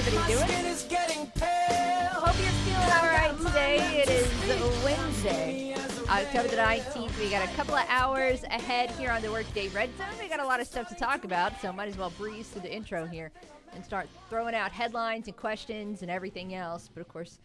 Everybody doing? Hope you're feeling all right today. It is Wednesday, October the 19th. We got a couple of hours ahead here on the Workday Red Zone. We got a lot of stuff to talk about, so might as well breeze through the intro here and start throwing out headlines and questions and everything else. But of course,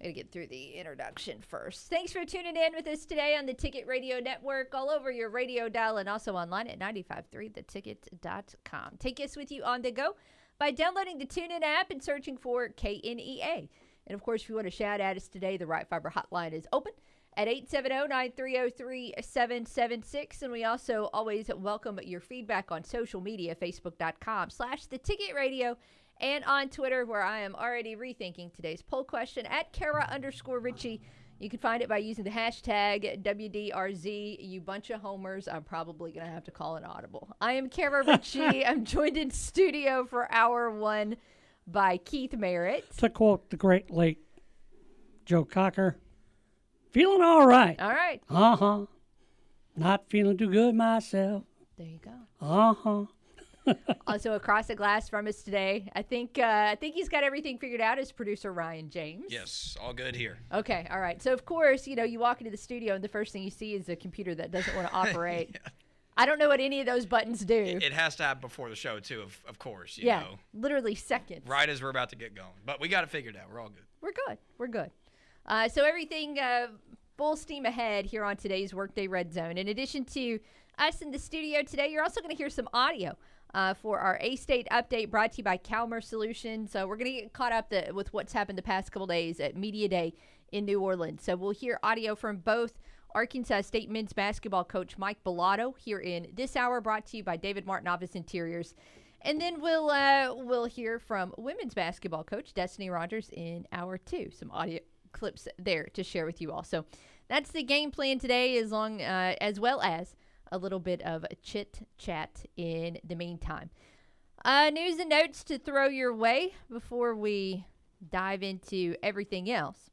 I gotta get through the introduction first. Thanks for tuning in with us today on the Ticket Radio Network, all over your radio dial, and also online at 953theticket.com. Take us with you on the go by downloading the TuneIn app and searching for KNEA. And of course, if you want to shout at us today, the Right Fiber hotline is open at 870-930-3776. And we also always welcome your feedback on social media, facebook.com slash the ticket radio and on Twitter, where I am already rethinking today's poll question at Kara underscore Richey. You can find it by using the hashtag WDRZ. You bunch of homers. I'm probably going to have to call an audible. I am Kara Richey. I'm joined in studio for hour one by Keith Merritt. To quote the great late Joe Cocker, feeling all right. All right. Uh huh. Not feeling too good myself. There you go. Uh huh. also across the glass from us today. I think uh, I think he's got everything figured out. Is producer Ryan James? Yes, all good here. Okay, all right. So of course, you know, you walk into the studio and the first thing you see is a computer that doesn't want to operate. Yeah. I don't know what any of those buttons do. It, it has to happen before the show too, of, of course. You yeah, know, literally seconds. right as we're about to get going. But we got it figured out. We're all good. We're good. We're good. Uh, so everything uh, full steam ahead here on today's Workday Red Zone. In addition to us in the studio today, you're also going to hear some audio. Uh, for our A State update brought to you by Calmer Solutions. So, we're going to get caught up the, with what's happened the past couple days at Media Day in New Orleans. So, we'll hear audio from both Arkansas State men's basketball coach Mike Balado here in this hour, brought to you by David Martin Office Interiors. And then we'll uh, we'll hear from women's basketball coach Destinee Rogers in hour two. Some audio clips there to share with you all. So that's the game plan today, as long uh, as well as a little bit of chit chat in the meantime. Uh, news and notes to throw your way before we dive into everything else.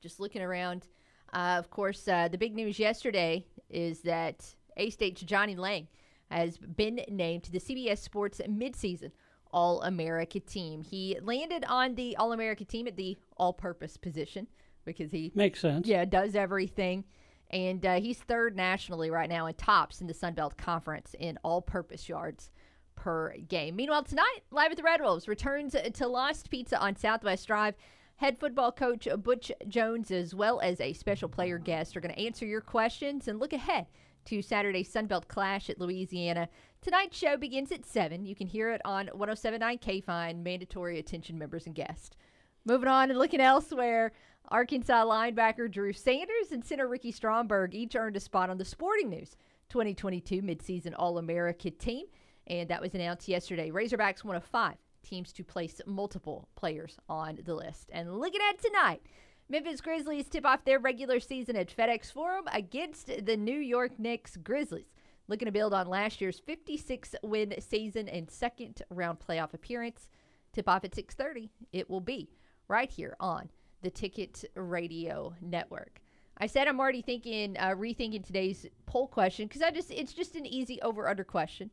Just looking around, uh, of course, uh, the big news yesterday is that A State's Johnnie Lang has been named to the CBS Sports midseason All America team. He landed on the All America team at the all purpose position because he Makes sense. yeah, does everything. And uh, he's third nationally right now and tops in the Sun Belt Conference in all purpose yards per game. Meanwhile, tonight, Live at the Red Wolves returns to Lost Pizza on Southwest Drive. Head football coach Butch Jones, as well as a special player guest, are going to answer your questions and look ahead to Saturday's Sunbelt Clash at Louisiana. Tonight's show begins at 7. You can hear it on 1079 K Fine, mandatory attention members and guests. Moving on and looking elsewhere, Arkansas linebacker Drew Sanders and center Ricky Stromberg each earned a spot on the Sporting News 2022 midseason All America team, and that was announced yesterday. Razorbacks one of five teams to place multiple players on the list. And looking at tonight, Memphis Grizzlies tip off their regular season at FedEx Forum against the New York Knicks Grizzlies. Looking to build on last year's 56 win season and second round playoff appearance. Tip off at 6:30. It will be right here on the Ticket Radio Network. I said I'm already thinking, uh, rethinking today's poll question because I just it's just an easy over under question.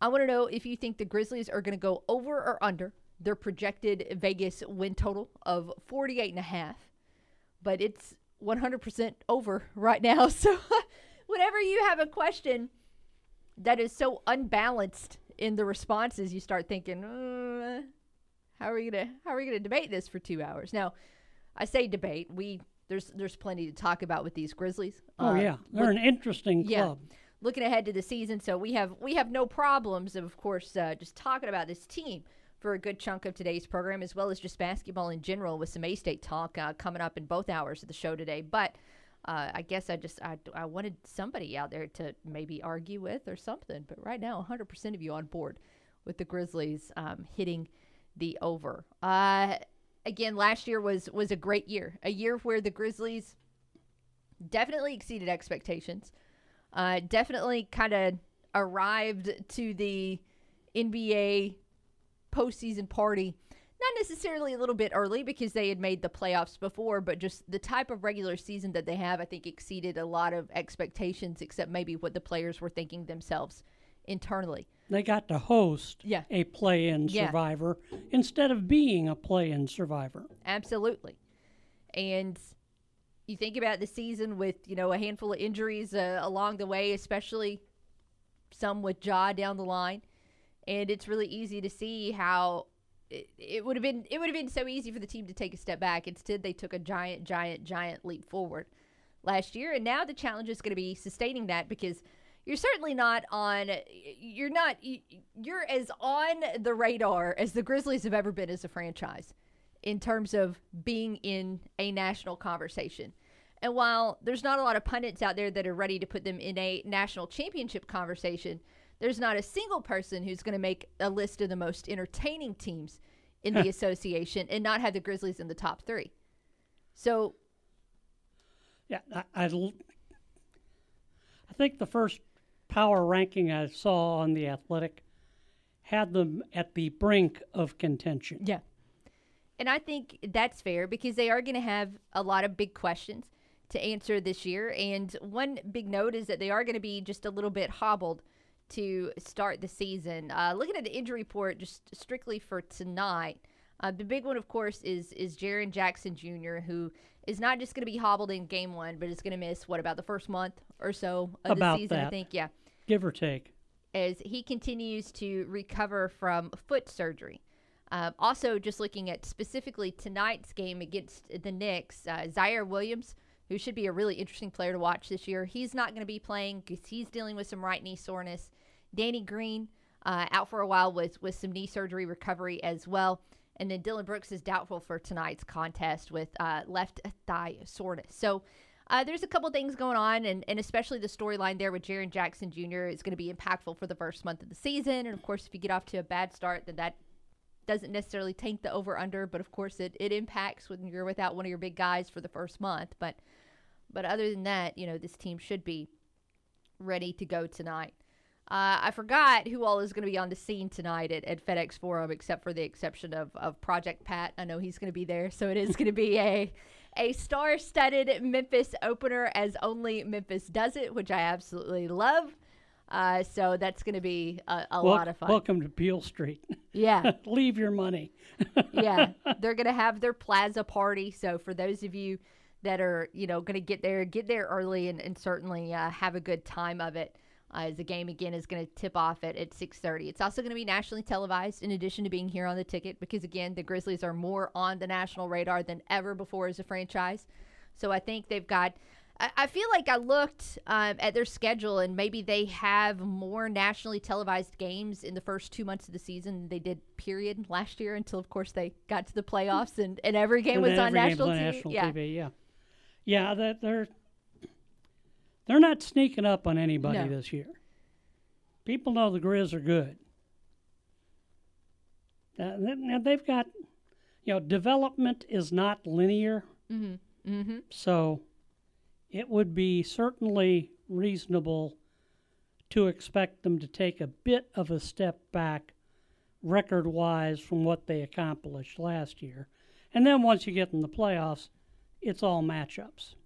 I want to know if you think the Grizzlies are going to go over or under their projected Vegas win total of 48 and a half. But it's 100% over right now. So whenever you have a question that is so unbalanced in the responses, you start thinking, uh, how are we gonna how are we gonna debate this for two hours? Now, I say debate. We there's there's plenty to talk about with these Grizzlies. Oh Uh, yeah, they're an interesting club. yeah. looking ahead to the season. So we have we have no problems of, of course, uh, just talking about this team for a good chunk of today's program, as well as just basketball in general, with some A State talk uh, coming up in both hours of the show today. But uh, I guess I just I, I wanted somebody out there to maybe argue with or something. But right now, 100% of you on board with the Grizzlies um, hitting the over. Uh, again, last year was was a great year, a year where the Grizzlies definitely exceeded expectations. Uh, definitely kind of arrived to the NBA postseason party. Not necessarily a little bit early because they had made the playoffs before, but just the type of regular season that they have, I think, exceeded a lot of expectations, except maybe what the players were thinking themselves internally. They got to host Yeah. a play-in Yeah. survivor instead of being a play-in survivor. Absolutely. And you think about the season with, you know, a handful of injuries uh, along the way, especially some with jaw down the line. And it's really easy to see how it, it would have been it would have been so easy for the team to take a step back. Instead, they took a giant, giant, giant leap forward last year. And now the challenge is going to be sustaining that because you're certainly not on you're not you're as on the radar as the Grizzlies have ever been as a franchise in terms of being in a national conversation. And while there's not a lot of pundits out there that are ready to put them in a national championship conversation, there's not a single person who's going to make a list of the most entertaining teams in the association and not have the Grizzlies in the top three. So, Yeah, I. I think the first power ranking I saw on the Athletic had them at the brink of contention. yeah. And I think that's fair because they are going to have a lot of big questions to answer this year. And one big note is that they are going to be just a little bit hobbled to start the season. Uh, looking at the injury report, just strictly for tonight, uh, the big one, of course, is is Jaren Jackson Jr., who is not just going to be hobbled in game one, but is going to miss what about the first month or so of About the season? I think, yeah Give or take. as he continues to recover from foot surgery. Um, also, just looking at specifically tonight's game against the Knicks, uh, Ziaire Williams, who should be a really interesting player to watch this year, he's not going to be playing because he's dealing with some right knee soreness. Danny Green, uh, out for a while with, with some knee surgery recovery as well. And then Dillon Brooks is doubtful for tonight's contest with uh, left thigh soreness. So, uh, there's a couple things going on, and, and especially the storyline there with Jaren Jackson Jr. is going to be impactful for the first month of the season. And of course, if you get off to a bad start, then that doesn't necessarily tank the over under, but of course, it, it impacts when you're without one of your big guys for the first month. But but other than that, you know, this team should be ready to go tonight. Uh, I forgot who all is going to be on the scene tonight at, at FedEx Forum, except for the exception of, of Project Pat. I know he's going to be there, so it is going to be a a star-studded Memphis opener, as only Memphis does it, which I absolutely love. Uh, so that's going to be a, a Wel- lot of fun. Welcome to Beale Street. Yeah, Leave your money. yeah. They're going to have their plaza party. So for those of you that are, you know, going to get there, get there early and, and certainly uh, have a good time of it. Uh, as the game again is going to tip off at, at 6.30 it's also going to be nationally televised in addition to being here on the ticket because again the grizzlies are more on the national radar than ever before as a franchise so i think they've got i, I feel like i looked um, at their schedule and maybe they have more nationally televised games in the first two months of the season than they did period last year until of course they got to the playoffs and, and every game And was on every national, game's on TV. national yeah TV. Yeah, yeah. That they're they're not sneaking up on anybody No. this year. People know the Grizz are good. Uh, now they've got, you know, development is not linear, mm-hmm. Mm-hmm. so it would be certainly reasonable to expect them to take a bit of a step back record wise from what they accomplished last year. And then once you get in the playoffs, it's all matchups.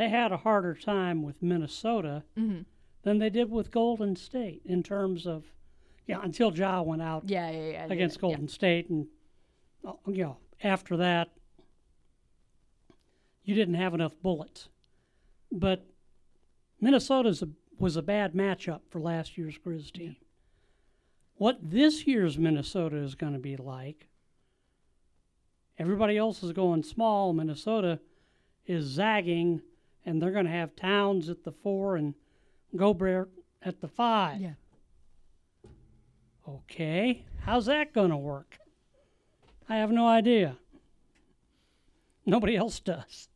They had a harder time with Minnesota Mm-hmm. than they did with Golden State in terms of, yeah, until Ja went out yeah yeah yeah against yeah. Golden State, and uh, you know after that, you didn't have enough bullets. But Minnesota's a, was a bad matchup for last year's Grizz team. What this year's Minnesota is going to be like? Everybody else is going small. Minnesota is zagging, and they're going to have Towns at the four and Gobert at the five. Yeah. Okay, how's that going to work? I have no idea. Nobody else does.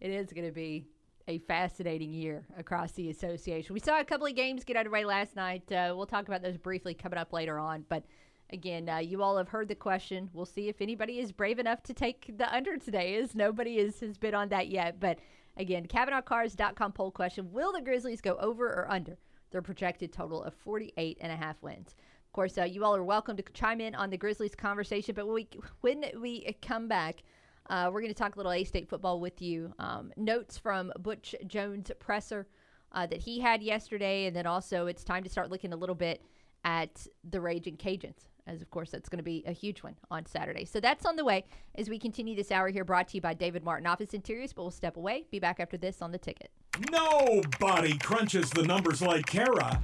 It is going to be a fascinating year across the association. We saw a couple of games get underway last night. Uh, we'll talk about those briefly coming up later on. But again, uh, you all have heard the question. We'll see if anybody is brave enough to take the under today, as nobody is, has been on that yet. But again, CavenaughCars.com poll question Will the Grizzlies go over or under their projected total of 48 and a half wins? Of course, uh, you all are welcome to chime in on the Grizzlies conversation. But when we, when we come back, uh, we're going to talk a little A State football with you. Um, notes from Butch Jones Presser uh, that he had yesterday. And then also, it's time to start looking a little bit at the Raging Cajuns, as of course, that's going to be a huge one on Saturday. So that's on the way as we continue this hour here, brought to you by David Martin Office Interiors. But we'll step away. Be back after this on the ticket. Nobody crunches the numbers like Kara.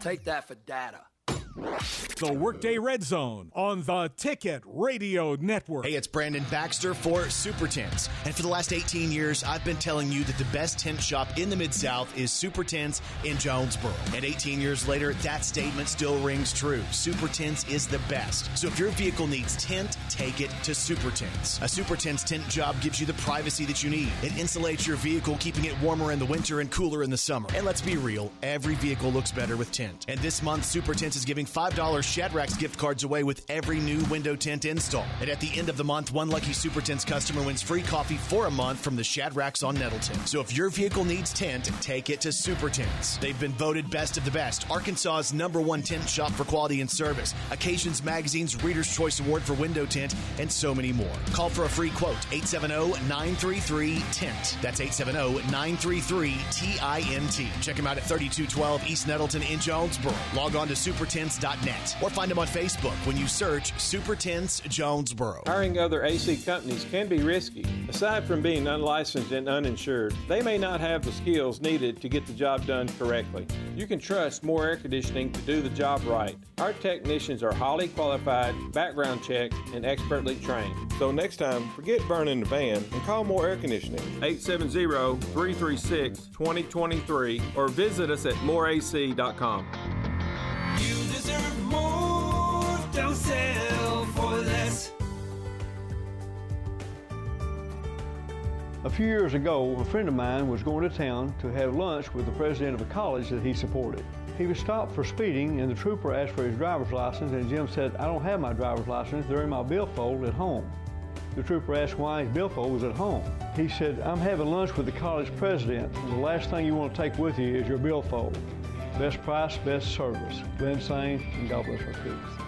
Take that for data. The Workday Red Zone on the Ticket Radio Network. Hey, it's Brandon Baxter for Super Tints. And for the last 18 years, I've been telling you that the best tent shop in the Mid South is Super Tints in Jonesboro. And 18 years later, that statement still rings true. Super Tints is the best. So if your vehicle needs tent, take it to Super Tints. A Super Tints tent job gives you the privacy that you need. It insulates your vehicle, keeping it warmer in the winter and cooler in the summer. And let's be real, every vehicle looks better with tent. And this month, Super Tints is giving $5 Shadrax gift cards away with every new window tint install. And at the end of the month, one lucky Super Tints customer wins free coffee for a month from the Shadrax on Nettleton. So if your vehicle needs tint, take it to Super Tints. They've been voted best of the best, Arkansas's number one tint shop for quality and service, Occasions Magazine's Reader's Choice Award for window tint, and so many more. Call for a free quote 870-933-TINT. That's 870-933-T-I-N-T. Check them out at 3212 East Nettleton in Jonesboro. Log on to supertints.net or find them on Facebook when you search Super Tints Jonesboro. Hiring other AC companies can be risky. Aside from being unlicensed and uninsured, they may not have the skills needed to get the job done correctly. You can trust More Air Conditioning to do the job right. Our technicians are highly qualified, background checked, and expertly trained. So next time, forget burning the van and call More Air Conditioning 870-336-2023 or visit us at moreac.com. Don't settle for less. A few years ago, a friend of mine was going to town to have lunch with the president of a college that he supported. He was stopped for speeding, and the trooper asked for his driver's license, and Jim said, I don't have my driver's license. They're in my billfold at home. The trooper asked why his billfold was at home. He said, I'm having lunch with the college president, the last thing you want to take with you is your billfold. Best price, best service. Glenn Sane, and God bless our troops.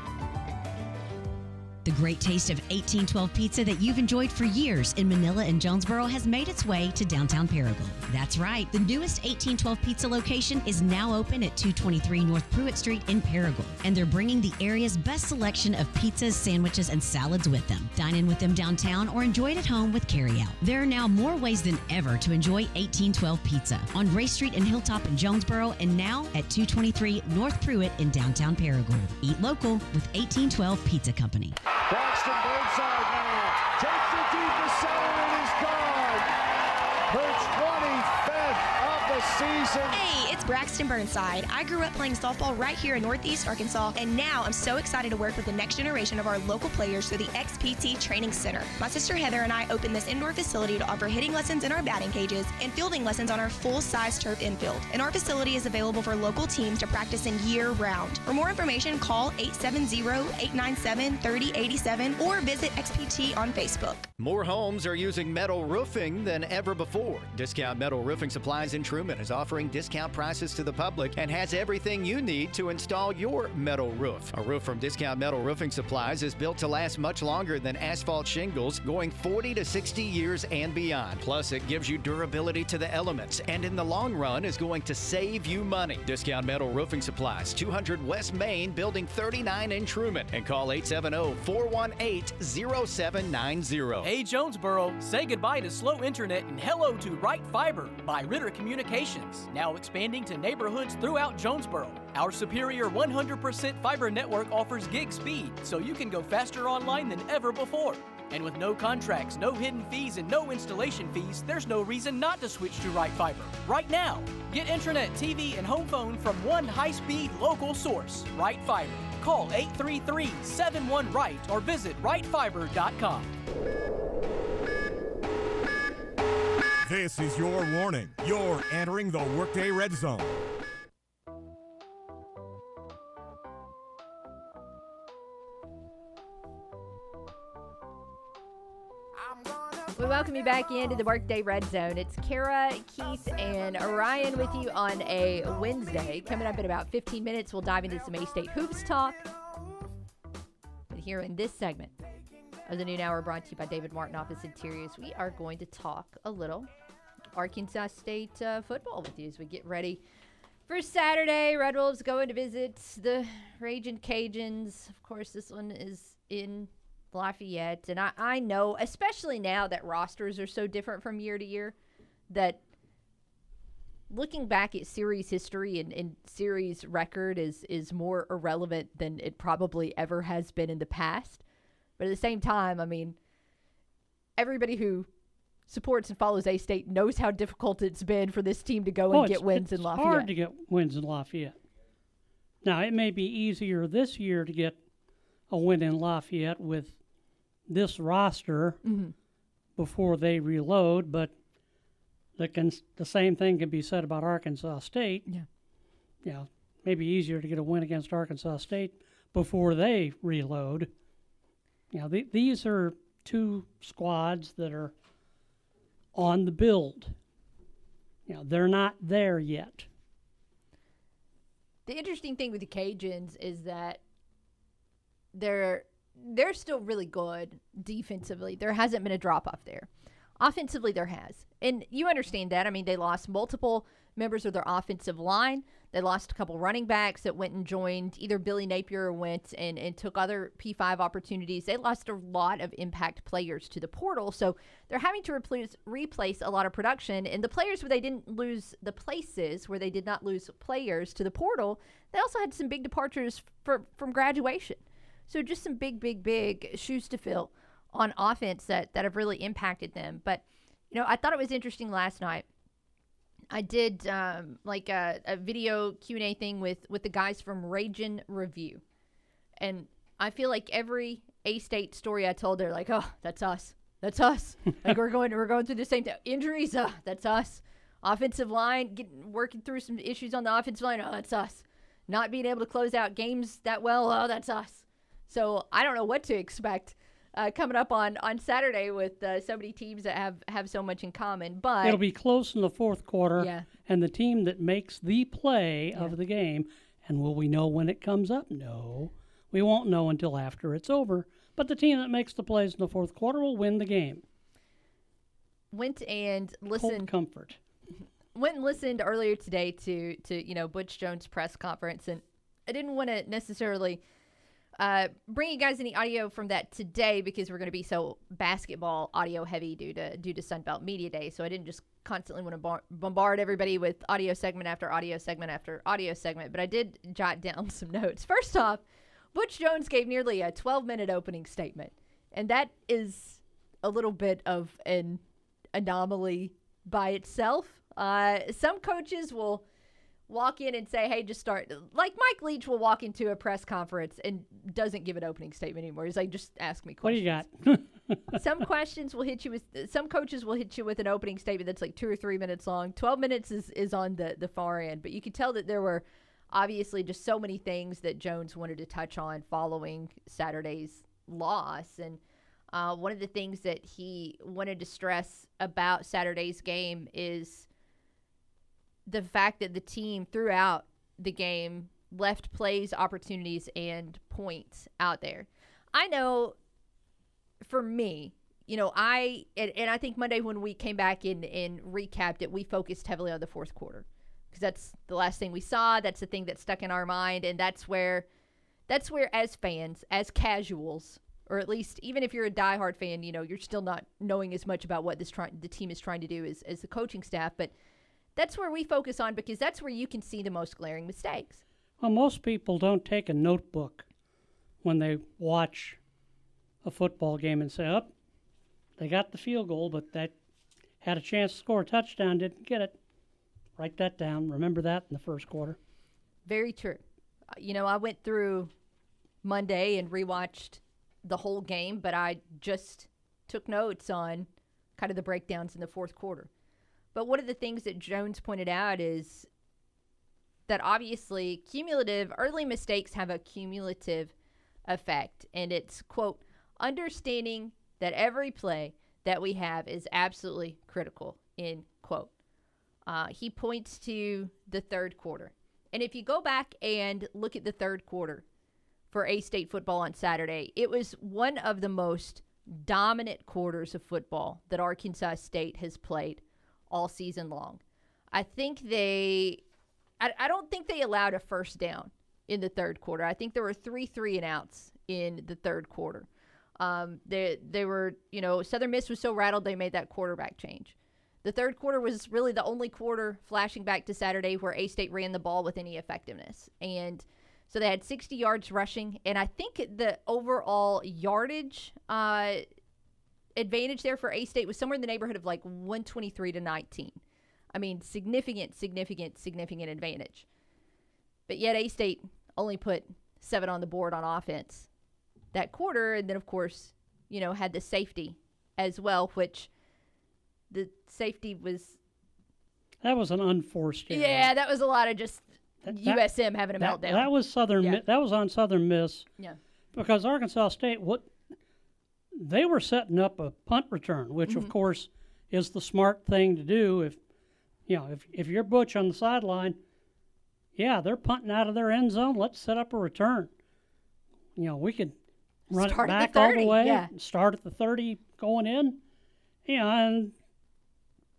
The great taste of 1812 pizza that you've enjoyed for years in Manila and Jonesboro has made its way to downtown Paragould. That's right, the newest 1812 pizza location is now open at 223 North Pruitt Street in Paragould, and they're bringing the area's best selection of pizzas, sandwiches, and salads with them. Dine in with them downtown or enjoy it at home with carryout. There are now more ways than ever to enjoy 1812 pizza on Ray Street and Hilltop in Jonesboro, and now at 223 North Pruitt in downtown Paragould. Eat local with 1812 Pizza Company. Braxton Burnside now takes it deep to center and is gone. Her 25th of the season. Hey, Braxton Burnside. I grew up playing softball right here in Northeast Arkansas, and now I'm so excited to work with the next generation of our local players through the XPT Training Center. My sister Heather and I opened this indoor facility to offer hitting lessons in our batting cages and fielding lessons on our full-size turf infield. And our facility is available for local teams to practice in year-round. For more information, call 870-897-3087 or visit XPT on Facebook. More homes are using metal roofing than ever before. Discount Metal Roofing Supplies in Trumann is offering discount prices to the public and has everything you need to install your metal roof. A roof from Discount Metal Roofing Supplies is built to last much longer than asphalt shingles, going 40 to 60 years and beyond. Plus, it gives you durability to the elements and in the long run is going to save you money. Discount Metal Roofing Supplies, 200 West Main, Building 39 in Trumann, and call 870 418 0790. Hey Jonesboro, say goodbye to slow internet and hello to Right Fiber by Ritter Communications, now expanding to neighborhoods throughout Jonesboro. Our superior 100% fiber network offers gig speed, so you can go faster online than ever before. And with no contracts, no hidden fees, and no installation fees, there's no reason not to switch to Right Fiber. Right now, get internet, TV, and home phone from one high-speed local source, Right Fiber. Call 833-71-RIGHT or visit rightfiber.com. This is your warning. You're entering the Workday Red Zone. We welcome you back into the Workday Red Zone. It's Kara, Keith, and Ryan with you on a Wednesday. Coming up in about 15 minutes, we'll dive into some A State Hoops talk. But here in this segment of the noon hour brought to you by David Martin Office Interiors, we are going to talk a little Arkansas State uh, football with you as we get ready for Saturday. Red Wolves going to visit the Raging Cajuns. Of course, this one is in Lafayette. And I, I know, especially now that rosters are so different from year to year, that looking back at series history and, and series record is, is more irrelevant than it probably ever has been in the past. But at the same time, I mean, everybody who supports and follows A State knows how difficult it's been for this team to go Oh, and get wins in it's Lafayette. hard to get wins in Lafayette. Now, it may be easier this year to get a win in Lafayette with this roster Mhm. before they reload, but the, can, the same thing can be said about Arkansas State. Yeah. You know, maybe easier to get a win against Arkansas State before they reload. You know, the, these are two squads that are on the build. You know, they're not there yet. The interesting thing with the Cajuns is that they're they're still really good defensively. There hasn't been a drop off there. Offensively, there has, and you understand that. I mean, they lost multiple members of their offensive line. They lost a couple running backs that went and joined either Billy Napier went and, and took other P5 opportunities. They lost a lot of impact players to the portal. So they're having to replace, replace a lot of production. And the players where they didn't lose the places, where they did not lose players to the portal, they also had some big departures for, from graduation. So just some big, big, big shoes to fill on offense that, that have really impacted them. But, you know, I thought it was interesting last night. I did um, like a, a video Q and A thing with with the guys from Ragin Review, and I feel like every A State story I told, they're like, "Oh, that's us, that's us." like we're going we're going through the same injuries. Uh, that's us. Offensive line getting working through some issues on the offensive line. Oh, that's us. Not being able to close out games that well. Oh, that's us. So I don't know what to expect. Uh, coming up on, on Saturday with uh, so many teams that have, have so much in common, but It'll be close in the fourth quarter. Yeah. And the team that makes the play of the game, and will we know when it comes up? No. We won't know until after it's over. But the team that makes the plays in the fourth quarter will win the game. went and Cold listened comfort. went and listened earlier today to to you know Butch Jones press conference, and I didn't want to necessarily uh, bring you guys any audio from that today because we're going to be so basketball audio heavy due to due to Sunbelt Media Day. So I didn't just constantly want to bar- bombard everybody with audio segment after audio segment after audio segment, but I did jot down some notes. First off, Butch Jones gave nearly a 12 minute opening statement, and that is a little bit of an anomaly by itself. Uh, some coaches will walk in and say, "Hey, just start." Like Mike Leach will walk into a press conference and doesn't give an opening statement anymore. He's like, "Just ask me questions. What do you got? some questions will hit you with some coaches will hit you with an opening statement that's like two or three minutes long. Twelve minutes is, is on the the far end, but you could tell that there were obviously just so many things that Jones wanted to touch on following Saturday's loss. And uh, one of the things that he wanted to stress about Saturday's game is the fact that the team throughout the game left plays, opportunities, and points out there. I know for me, you know, I and, and I think Monday when we came back in and recapped it, we focused heavily on the fourth quarter because that's the last thing we saw. That's the thing that stuck in our mind, and that's where that's where as fans, as casuals, or at least even if you're a diehard fan, you know, you're still not knowing as much about what this trying the team is trying to do as as the coaching staff, but that's where we focus on because that's where you can see the most glaring mistakes. Well, most people don't take a notebook when they watch a football game and say, "Up, they got the field goal, but that had a chance to score a touchdown, didn't get it." Write that down. Remember that in the first quarter. Very true. Uh, You know, I went through Monday and rewatched the whole game, but I just took notes on kind of the breakdowns in the fourth quarter. But one of the things that Jones pointed out is that obviously cumulative early mistakes have a cumulative effect. And it's, quote, understanding that every play that we have is absolutely critical, end quote. Uh, he points to the third quarter. And if you go back and look at the third quarter for A State football on Saturday, it was one of the most dominant quarters of football that Arkansas State has played all season long. I think they, I, I don't think they allowed a first down in the third quarter. I think there were three three and outs in the third quarter. Um, they they were you know Southern Miss was so rattled they made that quarterback change. The third quarter was really the only quarter flashing back to Saturday where A State ran the ball with any effectiveness. And so they had 60 yards rushing. And I think the overall yardage uh, advantage there for A State was somewhere in the neighborhood of like 123 to 19. I mean, significant, significant, significant advantage. But yet A State only put seven on the board on offense that quarter. And then, of course, you know, had the safety as well, which the safety was That was an unforced error. yeah, that was a lot of just that- USM having a that, meltdown. That was Southern. Yeah. That was on Southern Miss. Yeah. Because Arkansas State, what they were setting up a punt return, which Mhm. of course is the smart thing to do. If you know, if if you're Butch on the sideline, yeah, they're punting out of their end zone. Let's set up a return. You know, we could run Start it at the back all the way. yeah. Start at the thirty going in. Yeah, and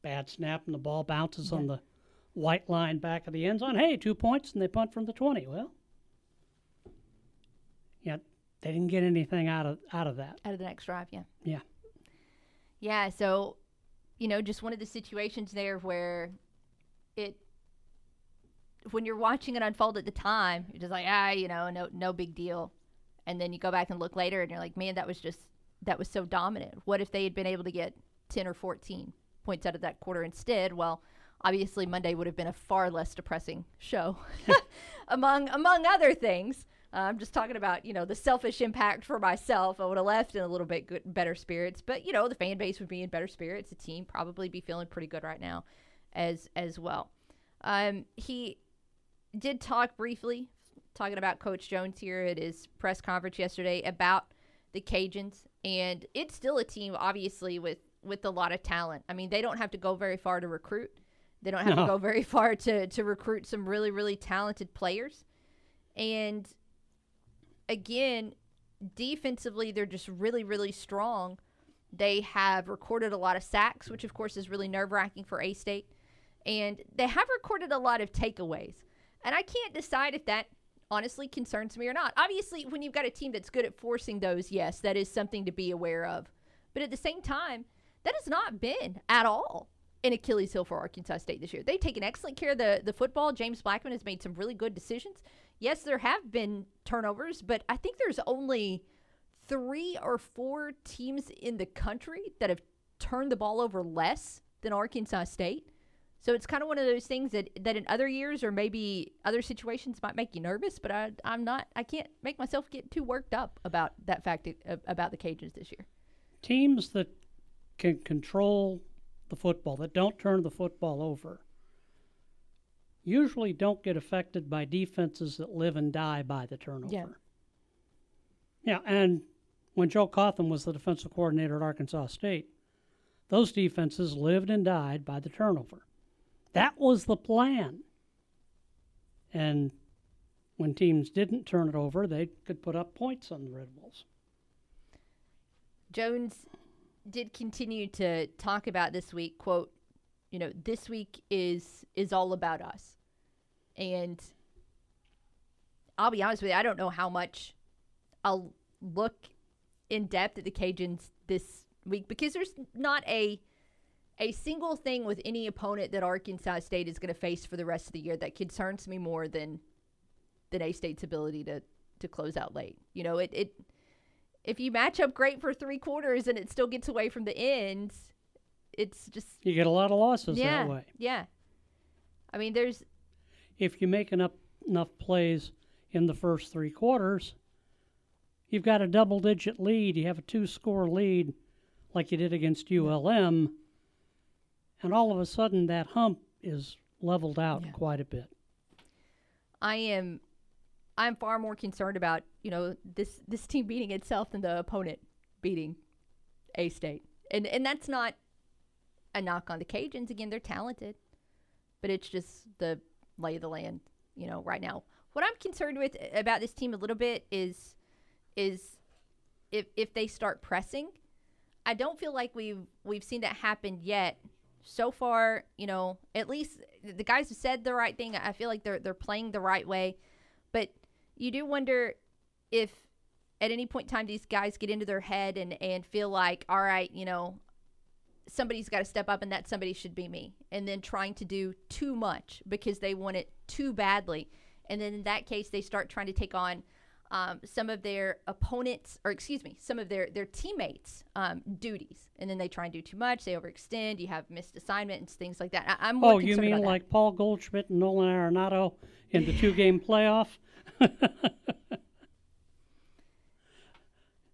bad snap and the ball bounces on the white line back of the end zone. Hey, two points and they punt from the twenty. Well, yeah, they didn't get anything out of out of that. out of the next drive, yeah. Yeah. Yeah, so you know, just one of the situations there where it when you're watching it unfold at the time, you're just like, ah, you know, no no big deal. And then you go back and look later and you're like, man, that was just that was so dominant. What if they had been able to get 10 or 14 points out of that quarter instead? Well, obviously Monday would have been a far less depressing show among among other things. I'm just talking about, you know, the selfish impact for myself. I would have left in a little bit good, better spirits, but you know, the fan base would be in better spirits. The team probably be feeling pretty good right now, as as well. Um, he did talk briefly, talking about Coach Jones here at his press conference yesterday about the Cajuns, and it's still a team, obviously, with with a lot of talent. I mean, they don't have to go very far to recruit. They don't have No. to go very far to to recruit some really really talented players, and again, defensively, they're just really, really strong. They have recorded a lot of sacks, which of course is really nerve wracking for A State. And they have recorded a lot of takeaways. And I can't decide if that honestly concerns me or not. Obviously, when you've got a team that's good at forcing those, yes, that is something to be aware of. But at the same time, that has not been at all an Achilles heel for Arkansas State this year. They've taken excellent care of the, the football. James Blackman has made some really good decisions. Yes, there have been turnovers, but I think there's only three or four teams in the country that have turned the ball over less than Arkansas State. So it's kind of one of those things that, that in other years or maybe other situations might make you nervous, but I, I'm not, I can't make myself get too worked up about that fact uh, about the Cajuns this year. Teams that can control the football, that don't turn the football over, usually don't get affected by defenses that live and die by the turnover. Yeah. Yeah, and when Joe Cauthen was the defensive coordinator at Arkansas State, those defenses lived and died by the turnover. That was the plan. And when teams didn't turn it over, they could put up points on the Red Wolves. Jones did continue to talk about this week, quote, you know, this week is is all about us. And I'll be honest with you, I don't know how much I'll look in depth at the Cajuns this week because there's not a a single thing with any opponent that Arkansas State is going to face for the rest of the year that concerns me more than than A State's ability to to close out late. You know, it it if you match up great for three quarters and it still gets away from the ends, it's just You get a lot of losses yeah, that way. yeah. I mean, there's If you make enough enough plays in the first three quarters, you've got a double digit lead. You have a two score lead, like you did against ULM, and all of a sudden that hump is leveled out quite a bit. I am I'm far more concerned about, you know, this this team beating itself than the opponent beating A State. And and that's not a knock on the Cajuns. Again, they're talented. But it's just the lay of the land, you know, right now. What I'm concerned with uh, about this team a little bit is is if if they start pressing. I don't feel like we've we've seen that happen yet so far, you know, at least the guys have said the right thing. I feel like they're they're playing the right way, but you do wonder if at any point in time these guys get into their head and and feel like, all right, you know, somebody's got to step up and that somebody should be me, and then trying to do too much because they want it too badly, and then in that case they start trying to take on um, some of their opponents, or excuse me, some of their their teammates' um, duties, and then they try and do too much. They overextend. You have missed assignments, things like that. I, am more Oh, you mean about that. like Paul Goldschmidt and Nolan Arenado in the two-game playoff?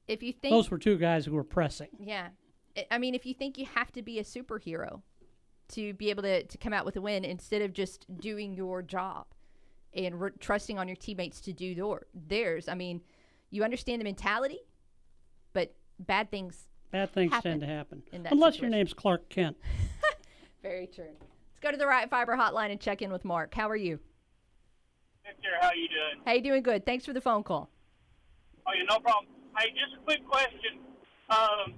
if you think Those were two guys who were pressing. Yeah. I- I mean, if you think you have to be a superhero to be able to, to come out with a win instead of just doing your job and re- trusting on your teammates to do your, theirs, I mean, you understand the mentality, but bad things. Bad things tend to happen. Unless situation. your name's Clark Kent. Very true. Let's go to the Right Fiber hotline and check in with Mark. How are you? Victor, how are you doing? Hey, doing good. Thanks for the phone call. Oh, yeah, no problem. Hey, just a quick question. Um,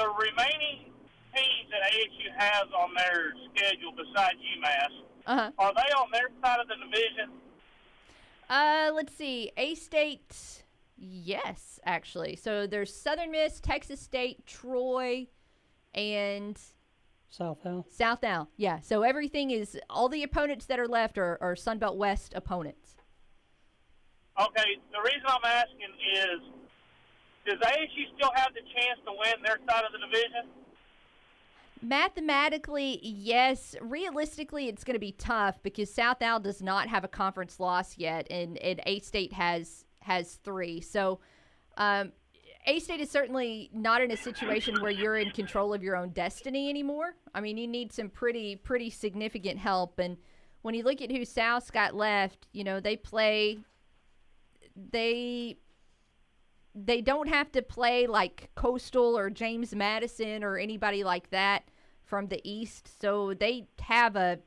the remaining teams that ASU has on their schedule besides UMass, Uh-huh. are they on their side of the division? Uh, let's see. A State, yes, actually. So there's Southern Miss, Texas State, Troy, and South Al. South Al. Yeah. So everything is all the opponents that are left are, are Sunbelt West opponents. Okay, the reason I'm asking is, does ASU still have the chance to win their side of the division? Mathematically, yes. Realistically, it's going to be tough because South Al does not have a conference loss yet, and, and A State has has three. So, um, A State is certainly not in a situation where you're in control of your own destiny anymore. I mean, you need some pretty pretty significant help. And when you look at who South's got left, you know they play. They they don't have to play like Coastal or James Madison or anybody like that from the East. So they have a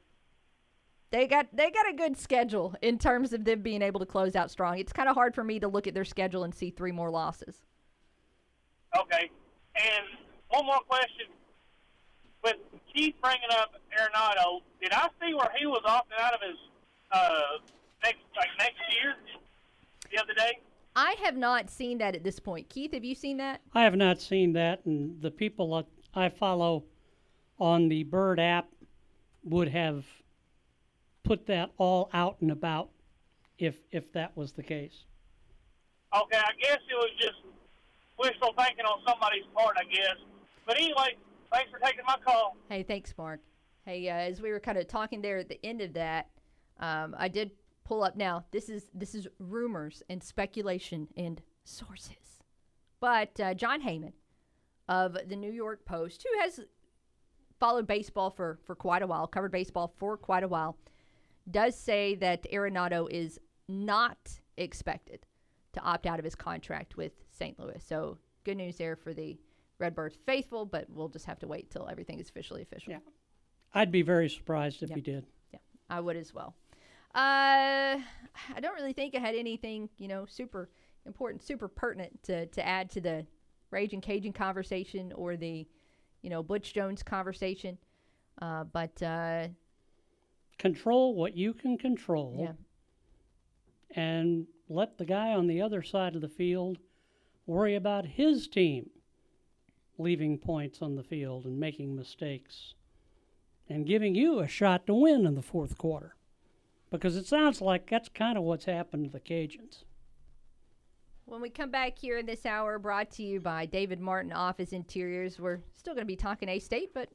they got they got a good schedule in terms of them being able to close out strong. It's kind of hard for me to look at their schedule and see three more losses. Okay. And one more question. With Keith bringing up Arenado, did I see where he was opting out of his uh, next like next year the other day? I have not seen that at this point. Keith, have you seen that? I have not seen that, and the people that I follow on the Bird app would have put that all out and about if if that was the case. Okay, I guess it was just wishful thinking on somebody's part, I guess. But anyway, thanks for taking my call. Hey, thanks, Mark. Hey, uh, as we were kind of talking there at the end of that, um, I did pull up now. This is this is rumors and speculation and sources, but uh, Jon Heyman of the New York Post, who has followed baseball for for quite a while, covered baseball for quite a while, does say that Arenado is not expected to opt out of his contract with St. Louis. So good news there for the Redbirds faithful, but we'll just have to wait till everything is officially official. Yeah. I'd be very surprised if Yeah. he did. Yeah, I would as well. Uh, I don't really think I had anything, you know, super important, super pertinent to, to add to the Ragin' Cajun conversation or the, you know, Butch Jones conversation. Uh, but uh, Control what you can control. Yeah. And let the guy on the other side of the field worry about his team leaving points on the field and making mistakes and giving you a shot to win in the fourth quarter. Because it sounds like that's kind of what's happened to the Cajuns. when we come back here in this hour, brought to you by David Martin Office Interiors, we're still going to be talking A State, but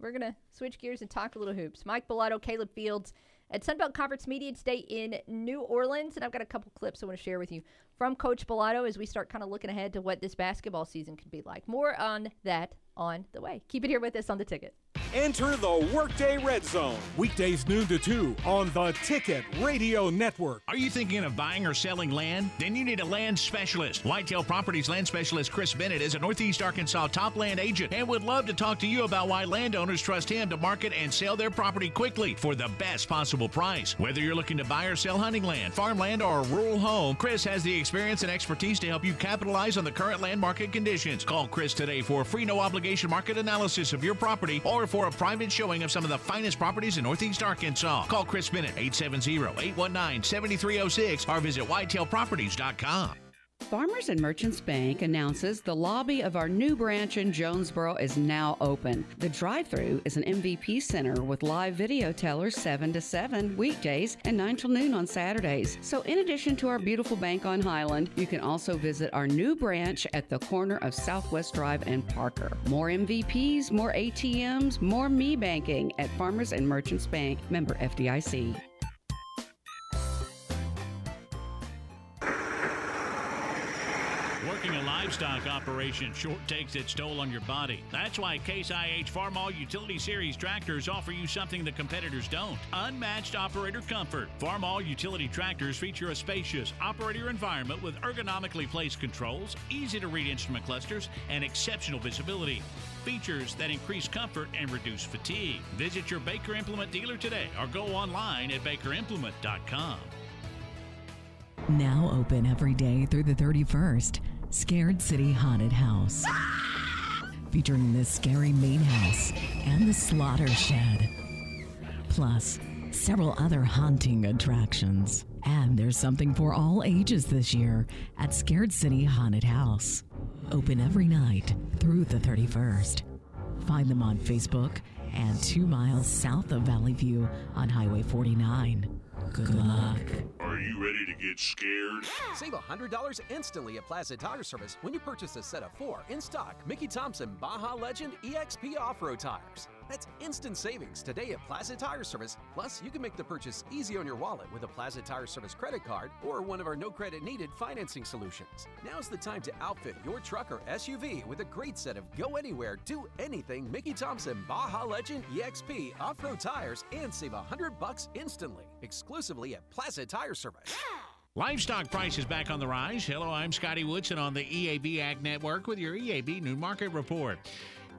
we're going to switch gears and talk a little hoops. Mike Balado, Caleb Fields at Sunbelt Conference Media Day in New Orleans. And I've got a couple clips I want to share with you from Coach Balado as we start kind of looking ahead to what this basketball season could be like. More on that on the way. Keep it here with us on the ticket. Enter the Workday Red Zone. Weekdays noon to 2 on the Ticket Radio Network. Are you thinking of buying or selling land? Then you need a land specialist. Whitetail Properties land specialist Chris Bennett is a Northeast Arkansas top land agent and would love to talk to you about why landowners trust him to market and sell their property quickly for the best possible price. Whether you're looking to buy or sell hunting land, farmland, or a rural home, Chris has the experience and expertise to help you capitalize on the current land market conditions. Call Chris today for a free no obligation market analysis of your property or for a private showing of some of the finest properties in Northeast Arkansas. Call Chris Bennett 870-819-7306 or visit whitetailproperties.com. Farmers and Merchants Bank announces the lobby of our new branch in Jonesboro is now open. The drive through is an MVP center with live video tellers 7 to 7 weekdays and 9 till noon on Saturdays. So, in addition to our beautiful bank on Highland, you can also visit our new branch at the corner of Southwest Drive and Parker. More MVPs, more ATMs, more me banking at Farmers and Merchants Bank, member FDIC. Livestock operation short takes its toll on your body. That's why Case IH Farmall Utility Series tractors offer you something the competitors don't unmatched operator comfort. Farmall utility tractors feature a spacious operator environment with ergonomically placed controls, easy to read instrument clusters, and exceptional visibility. Features that increase comfort and reduce fatigue. Visit your Baker Implement dealer today or go online at bakerimplement.com. Now open every day through the 31st. Scared City Haunted House. Featuring the scary main house and the slaughter shed. Plus, several other haunting attractions. And there's something for all ages this year at Scared City Haunted House. Open every night through the 31st. Find them on Facebook and two miles south of Valley View on Highway 49. Good luck. Are you ready to get scared? Save $100 instantly at Plaza Tire Service when you purchase a set of four in stock Mickey Thompson Baja Legend EXP off road tires. That's instant savings today at Plaza Tire Service. Plus, you can make the purchase easy on your wallet with a Plaza Tire Service credit card or one of our no credit needed financing solutions. Now's the time to outfit your truck or SUV with a great set of go anywhere, do anything Mickey Thompson Baja Legend EXP off road tires and save 100 bucks instantly exclusively at Plaza Tire Service. Livestock prices back on the rise. Hello, I'm Scotty Woodson on the EAB Ag Network with your EAB New Market Report.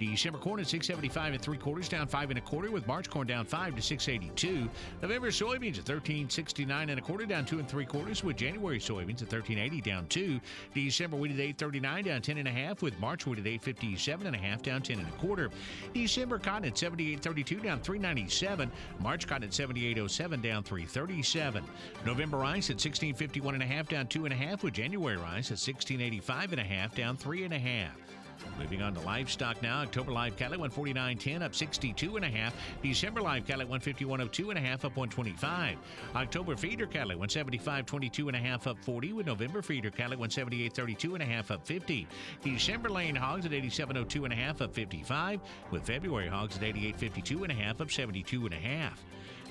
December corn at 675 and three quarters, down five and a quarter, with March corn down five to 682. November soybeans at 1369 and a quarter, down two and three quarters, with January soybeans at 1380 down two. December wheat at 839 down 10 and a half, with March wheat at 857 and a half, down 10 and a quarter. December cotton at 7832 down 397. March cotton at 7807 down 337. November rice at 1651 and a half, down two and a half, with January rice at 1685 and a half, down three and a half. Moving on to livestock now. October live cattle at 149.10 up 62 and a half. December live cattle at 151.02 and a half up 125. October feeder cattle at 175.22 and a half up 40 with November feeder cattle at 178.32 and a half up 50. December lean hogs at 87.02 and a half up 55 with February hogs at 88.52 and a half up 72 and a half.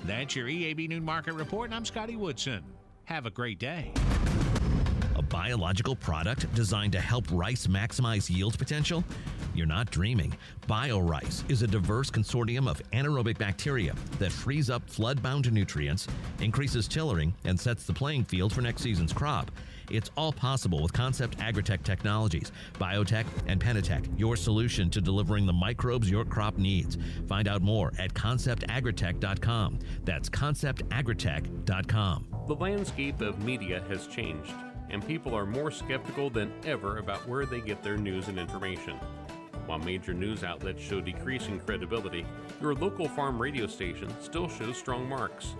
That's your EAB Noon Market Report and I'm Scotty Woodson. Have a great day. A biological product designed to help rice maximize yield potential? You're not dreaming. BioRice is a diverse consortium of anaerobic bacteria that frees up flood-bound nutrients, increases tillering, and sets the playing field for next season's crop. It's all possible with Concept Agritech Technologies, Biotech, and Penatech, your solution to delivering the microbes your crop needs. Find out more at conceptagritech.com. That's conceptagritech.com. The landscape of media has changed, and people are more skeptical than ever about where they get their news and information. While major news outlets show decreasing credibility, your local farm radio station still shows strong marks.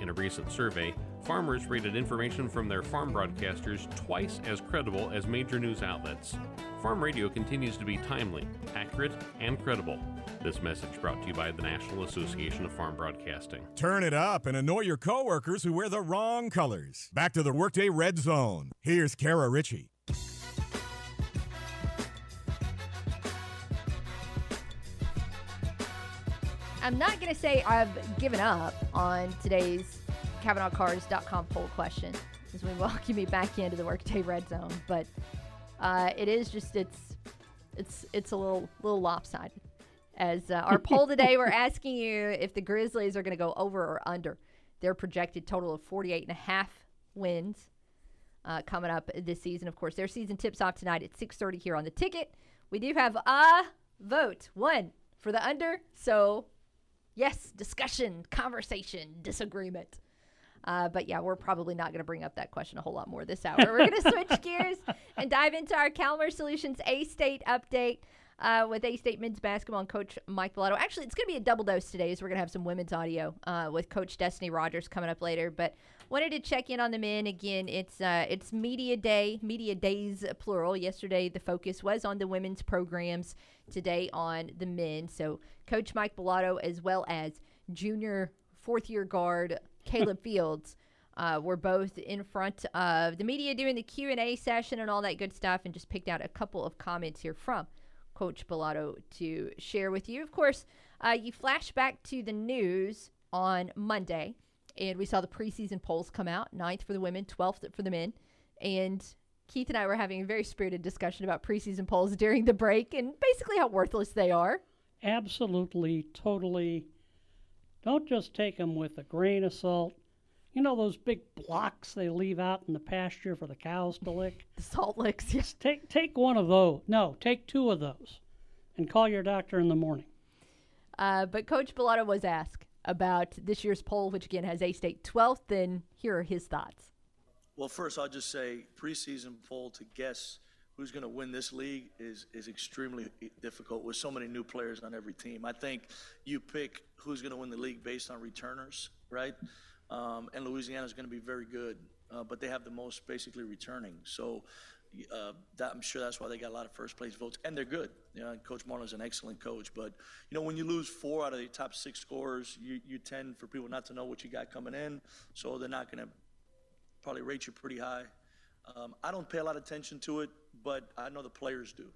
In a recent survey, farmers rated information from their farm broadcasters twice as credible as major news outlets. Farm radio continues to be timely, accurate, and credible. This message brought to you by the National Association of Farm Broadcasting. Turn it up and annoy your coworkers who wear the wrong colors. Back to the Workday Red Zone. Here's Kara Richey. I'm not going to say I've given up on today's CavenaughCars.com poll question as we welcome you back into the Workday Red Zone, but uh, it is just it's it's it's a little little lopsided. As uh, our poll today, we're asking you if the Grizzlies are going to go over or under their projected total of 48 and a half wins uh, coming up this season. Of course, their season tips off tonight at 6:30 here on the ticket. We do have a vote, one for the under. So, yes, discussion, conversation, disagreement. Uh, but yeah, we're probably not going to bring up that question a whole lot more this hour. We're going to switch gears and dive into our Calmer Solutions A State update. uh, with A State men's basketball and Coach Mike Balado. Actually, it's going to be a double dose today, as we're going to have some women's audio uh, with Coach Destinee Rogers coming up later. But wanted to check in on the men again. It's uh, it's media day, media days plural. Yesterday, the focus was on the women's programs. Today, on the men. So, Coach Mike Balado, as well as junior fourth year guard Caleb Fields. Uh, were both in front of the media doing the q&a session and all that good stuff and just picked out a couple of comments here from coach Balado to share with you of course uh, you flash back to the news on monday and we saw the preseason polls come out ninth for the women 12th for the men and keith and i were having a very spirited discussion about preseason polls during the break and basically how worthless they are Absolutely, totally. Don't just take them with a grain of salt. You know those big blocks they leave out in the pasture for the cows to lick? the salt licks, yes. Take, take one of those. No, take two of those and call your doctor in the morning. Uh, but Coach Balado was asked about this year's poll, which again has A State 12th, and here are his thoughts. Well, first, I'll just say preseason poll to guess who's going to win this league is, is extremely difficult with so many new players on every team. I think you pick who's going to win the league based on returners, right? Um, and Louisiana is going to be very good, uh, but they have the most basically returning. So uh, that, I'm sure that's why they got a lot of first place votes, and they're good. You know, coach an excellent coach, but you know when you lose four out of the top six scorers, you, you tend for people not to know what you got coming in, so they're not going to probably rate you pretty high. Um, I don't pay a lot of attention to it, but I know the players do.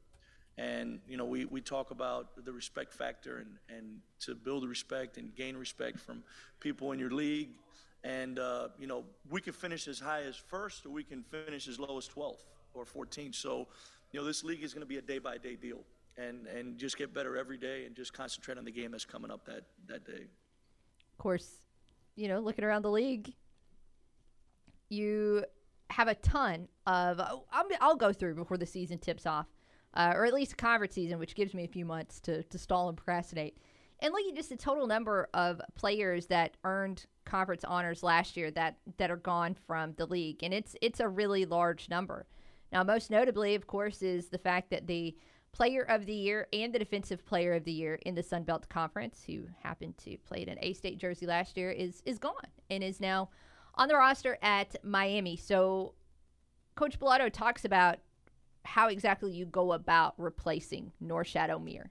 And, you know, we, we talk about the respect factor and, and to build respect and gain respect from people in your league. And, uh, you know, we can finish as high as first or we can finish as low as 12th or 14th. So, you know, this league is going to be a day by day deal. And, and just get better every day and just concentrate on the game that's coming up that, that day. Of course, you know, looking around the league, you have a ton of. uh, I'm, I'll go through before the season tips off, uh, or at least conference season, which gives me a few months to, to stall and procrastinate. And look at just the total number of players that earned conference honors last year that that are gone from the league, and it's it's a really large number. Now, most notably, of course, is the fact that the player of the year and the defensive player of the year in the Sun Belt Conference, who happened to play in an A State jersey last year, is is gone and is now on the roster at Miami. So, Coach Balado talks about how exactly you go about replacing Norchad Omier.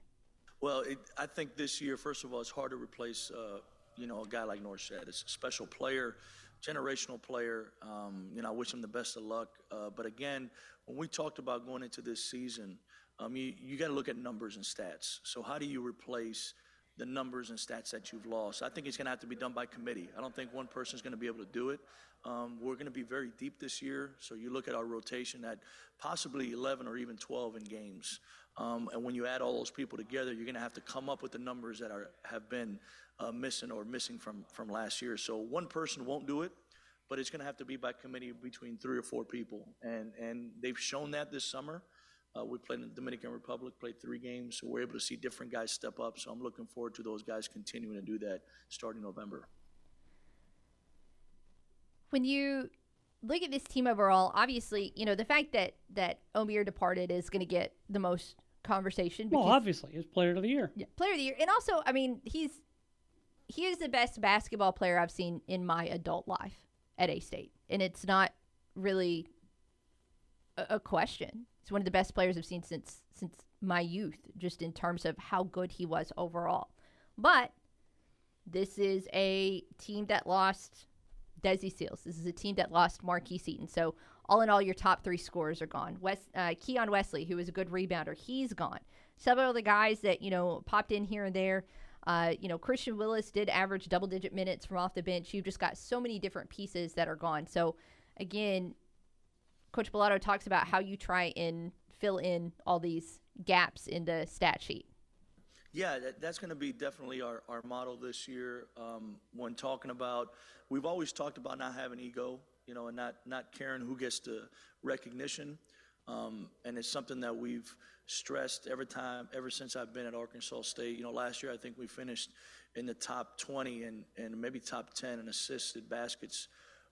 Well, it, I think this year, first of all, it's hard to replace, uh, you know, a guy like Norshad. It's a special player, generational player. Um, you know, I wish him the best of luck. Uh, but again, when we talked about going into this season, um, you, you got to look at numbers and stats. So how do you replace the numbers and stats that you've lost? I think it's going to have to be done by committee. I don't think one person is going to be able to do it. Um, we're going to be very deep this year. So you look at our rotation at possibly 11 or even 12 in games. Um, and when you add all those people together, you're going to have to come up with the numbers that are have been uh, missing or missing from from last year. So one person won't do it, but it's going to have to be by committee between three or four people. And and they've shown that this summer. Uh, we played in the Dominican Republic, played three games, so we're able to see different guys step up. So I'm looking forward to those guys continuing to do that starting November. When you look at this team overall, obviously, you know the fact that that Omier departed is going to get the most conversation. Well, obviously, he's player of the year. Yeah, player of the year, and also, I mean, he's he is the best basketball player I've seen in my adult life at A State, and it's not really a, a question. He's one of the best players I've seen since since my youth, just in terms of how good he was overall. But this is a team that lost Desi Sills. This is a team that lost Marquis Eaton. So all in all, your top three scorers are gone. West, uh, Keon Wesley, who was a good rebounder, he's gone. Several of the guys that you know popped in here and there. Uh, you know, Christian Willis did average double digit minutes from off the bench. You've just got so many different pieces that are gone. So, again, Coach Balado talks about how you try and fill in all these gaps in the stat sheet. Yeah, that, that's going to be definitely our, our model this year. Um, when talking about, we've always talked about not having ego, you know, and not not caring who gets the recognition. Um, and it's something that we've stressed every time, ever since I've been at Arkansas State. You know, last year I think we finished in the top 20 and, and maybe top 10 in assisted baskets,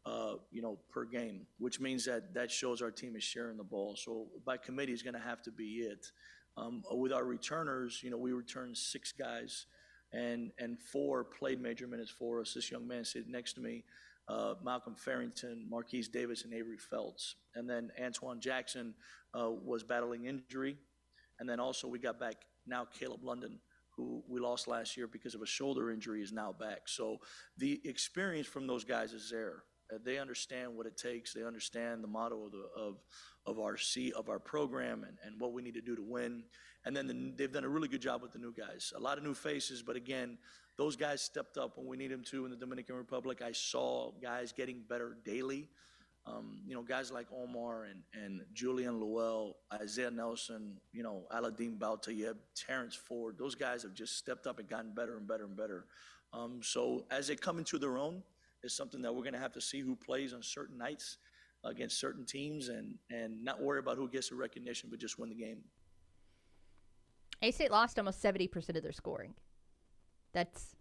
uh, you know, per game, which means that that shows our team is sharing the ball. So by committee is going to have to be it. Um, with our returners, you know, we returned six guys, and and four played major minutes for us. This young man sitting next to me, uh, Malcolm Farrington, Marquise Davis, and Avery Felts, and then Antoine Jackson uh, was battling injury, and then also we got back now Caleb London, who we lost last year because of a shoulder injury, is now back. So the experience from those guys is there. Uh, they understand what it takes. They understand the motto of the of of our C of our program and, and what we need to do to win. And then the, they've done a really good job with the new guys. A lot of new faces, but again, those guys stepped up when we need them to in the Dominican Republic. I saw guys getting better daily. Um, you know, guys like Omar and, and Julian Lual, Isaiah Nelson, you know, Aladdin Baltayeb, Terrence Ford, those guys have just stepped up and gotten better and better and better. Um, so as they come into their own, it's something that we're going to have to see who plays on certain nights against certain teams and, and not worry about who gets the recognition, but just win the game. A State lost almost 70% of their scoring. That's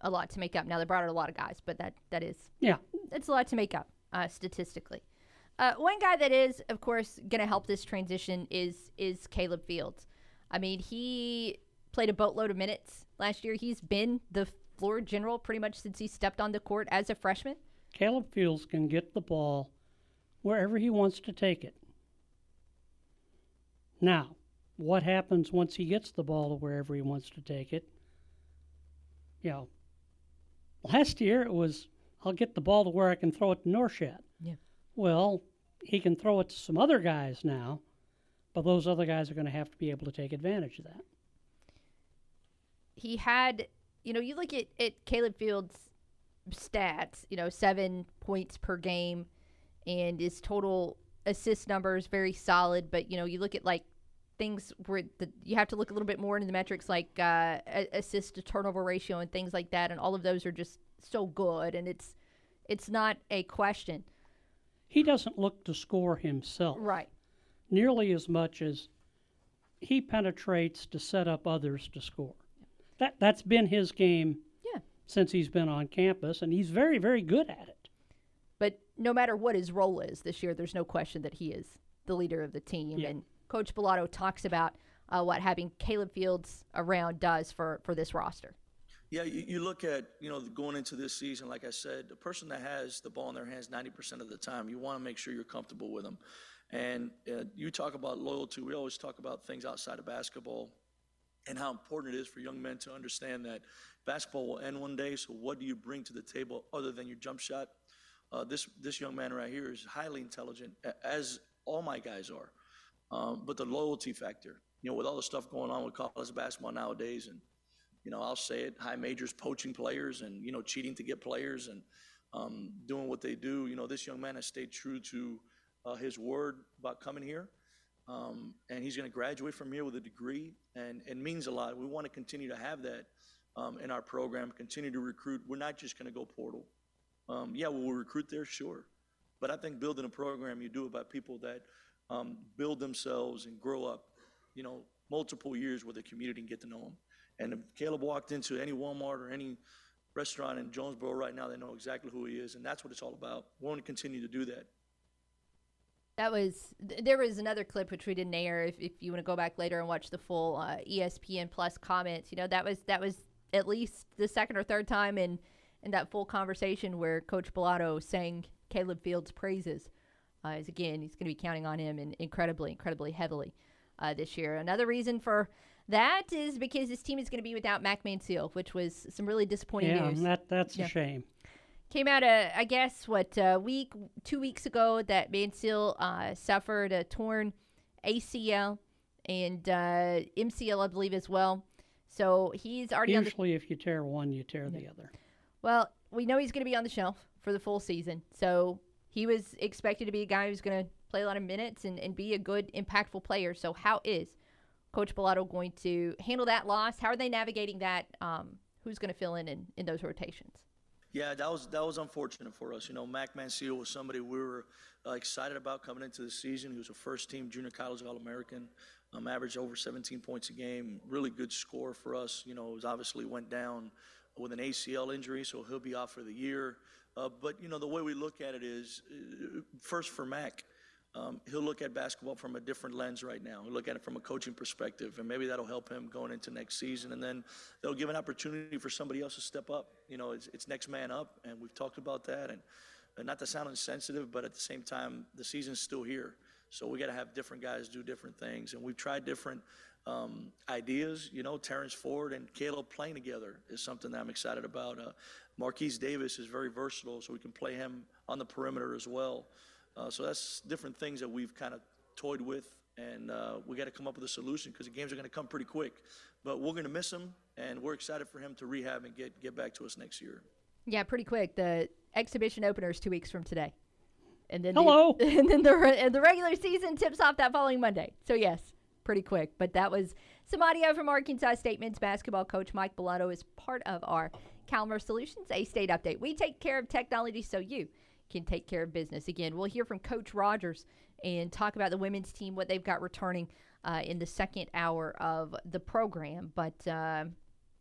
a lot to make up. Now, they brought out a lot of guys, but that, that is. Yeah. It's a lot to make up uh, statistically. Uh, one guy that is, of course, going to help this transition is is Caleb Fields. I mean, he played a boatload of minutes last year. He's been the floor general pretty much since he stepped on the court as a freshman. Caleb Fields can get the ball wherever he wants to take it. Now, what happens once he gets the ball to wherever he wants to take it? You know, last year it was, I'll get the ball to where I can throw it to Norchad. Yeah. Well, he can throw it to some other guys now, but those other guys are going to have to be able to take advantage of that. He had, you know, you look at, at Caleb Fields' stats, you know, seven points per game, and his total assist number is very solid. But you know, you look at like things where the, you have to look a little bit more into the metrics like uh, assist to turnover ratio and things like that, and all of those are just so good, and it's it's not a question. He doesn't look to score himself Right. nearly as much as he penetrates to set up others to score. That that's been his game Yeah. since he's been on campus, and he's very very good at it. But no matter what his role is this year, there's no question that he is the leader of the team. Yeah. And Coach Balado talks about uh, what having Caleb Fields around does for, for this roster. Yeah, you, you look at, you know, going into this season, like I said, the person that has the ball in their hands 90% of the time, you want to make sure you're comfortable with them. And uh, you talk about loyalty. We always talk about things outside of basketball and how important it is for young men to understand that basketball will end one day. So, what do you bring to the table other than your jump shot? Uh, this this young man right here is highly intelligent, as all my guys are. Um, but the loyalty factor, you know, with all the stuff going on with college basketball nowadays, and you know, I'll say it, high majors poaching players and you know cheating to get players and um, doing what they do. You know, this young man has stayed true to uh, his word about coming here. Um, and he's going to graduate from here with a degree, and it means a lot. We want to continue to have that um, in our program, continue to recruit. We're not just going to go portal. Um, yeah, will recruit there? Sure. But I think building a program, you do it by people that um, build themselves and grow up, you know, multiple years with the community and get to know them. And if Caleb walked into any Walmart or any restaurant in Jonesboro right now, they know exactly who he is, and that's what it's all about. We want to continue to do that. That was there was another clip which we didn't air. If, if you want to go back later and watch the full uh, ESPN Plus comments, you know that was that was at least the second or third time in in that full conversation where Coach Balado sang Caleb Fields' praises. Uh, as again, he's going to be counting on him in incredibly, incredibly heavily uh, this year. Another reason for that is because this team is going to be without Mak Manciel, which was some really disappointing yeah, news. that that's Yeah. a shame. Came out, uh, I guess, what a week, two weeks ago that Manciel uh, suffered a torn ACL and uh, MCL, I believe, as well. So he's already on the Usually, if you tear one, you tear the other. well, we know he's going to be on the shelf for the full season. So he was expected to be a guy who's going to play a lot of minutes and, and be a good, impactful player. So, how is Coach Balado going to handle that loss? How are they navigating that? Um, who's going to fill in, in in those rotations? Yeah, that was that was unfortunate for us. You know, Mak Manciel was somebody we were uh, excited about coming into the season. He was a first-team junior college All-American, um, averaged over 17 points a game. Really good score for us. You know, it was obviously went down with an ACL injury, so he'll be out for the year. Uh, but you know, the way we look at it is, uh, first for Mac, um, he'll look at basketball from a different lens right now. He'll look at it from a coaching perspective, and maybe that'll help him going into next season. And then they'll give an opportunity for somebody else to step up. You know, it's, it's next man up, and we've talked about that. And, and not to sound insensitive, but at the same time, the season's still here. So we got to have different guys do different things, and we've tried different um, ideas. You know, Terrence Ford and Caleb playing together is something that I'm excited about. Uh, Marquise Davis is very versatile, so we can play him on the perimeter as well. Uh, so that's different things that we've kind of toyed with, and uh, we got to come up with a solution because the games are going to come pretty quick. But we're going to miss him, and we're excited for him to rehab and get get back to us next year. Yeah, pretty quick. The exhibition opener is two weeks from today, and then Hello. the, and then the and the regular season tips off that following Monday. So yes, pretty quick. But that was some audio from Arkansas State men's basketball coach Mike Balado is part of our Calmer Solutions A State update. We take care of technology so you can take care of business. Again, we'll hear from Coach Rogers and talk about the women's team, what they've got returning uh, in the second hour of the program. But uh,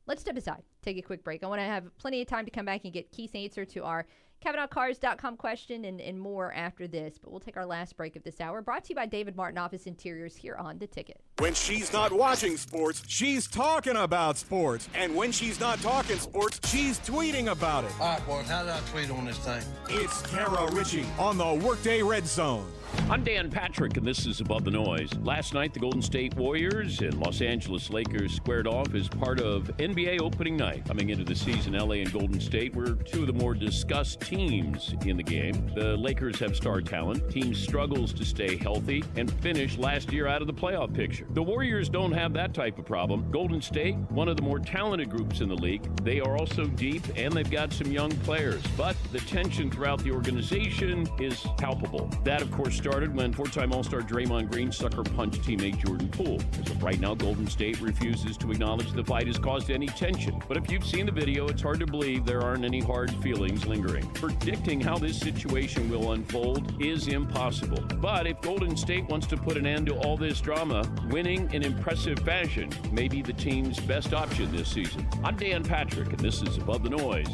let's step aside, take a quick break. I want to have plenty of time to come back and get Keith's answer to our CavenaughCars.com question and, and more after this. But we'll take our last break of this hour. Brought to you by David Martin Office Interiors here on The Ticket. When she's not watching sports, she's talking about sports. And when she's not talking sports, she's tweeting about it. All right, boys, how do I tweet on this thing? It's Kara Richey on the Workday Red Zone. I'm Dan Patrick, and this is Above the Noise. Last night, the Golden State Warriors and Los Angeles Lakers squared off as part of NBA opening night. Coming into the season, LA and Golden State were two of the more discussed teams in the game. The Lakers have star talent. Team struggles to stay healthy and finish last year out of the playoff picture. The Warriors don't have that type of problem. Golden State, one of the more talented groups in the league. They are also deep and they've got some young players. But the tension throughout the organization is palpable. That, of course, started when four time All Star Draymond Green sucker punched teammate Jordan Poole. As of right now, Golden State refuses to acknowledge the fight has caused any tension. But if you've seen the video, it's hard to believe there aren't any hard feelings lingering. Predicting how this situation will unfold is impossible. But if Golden State wants to put an end to all this drama, winning in impressive fashion may be the team's best option this season. I'm Dan Patrick, and this is Above the Noise.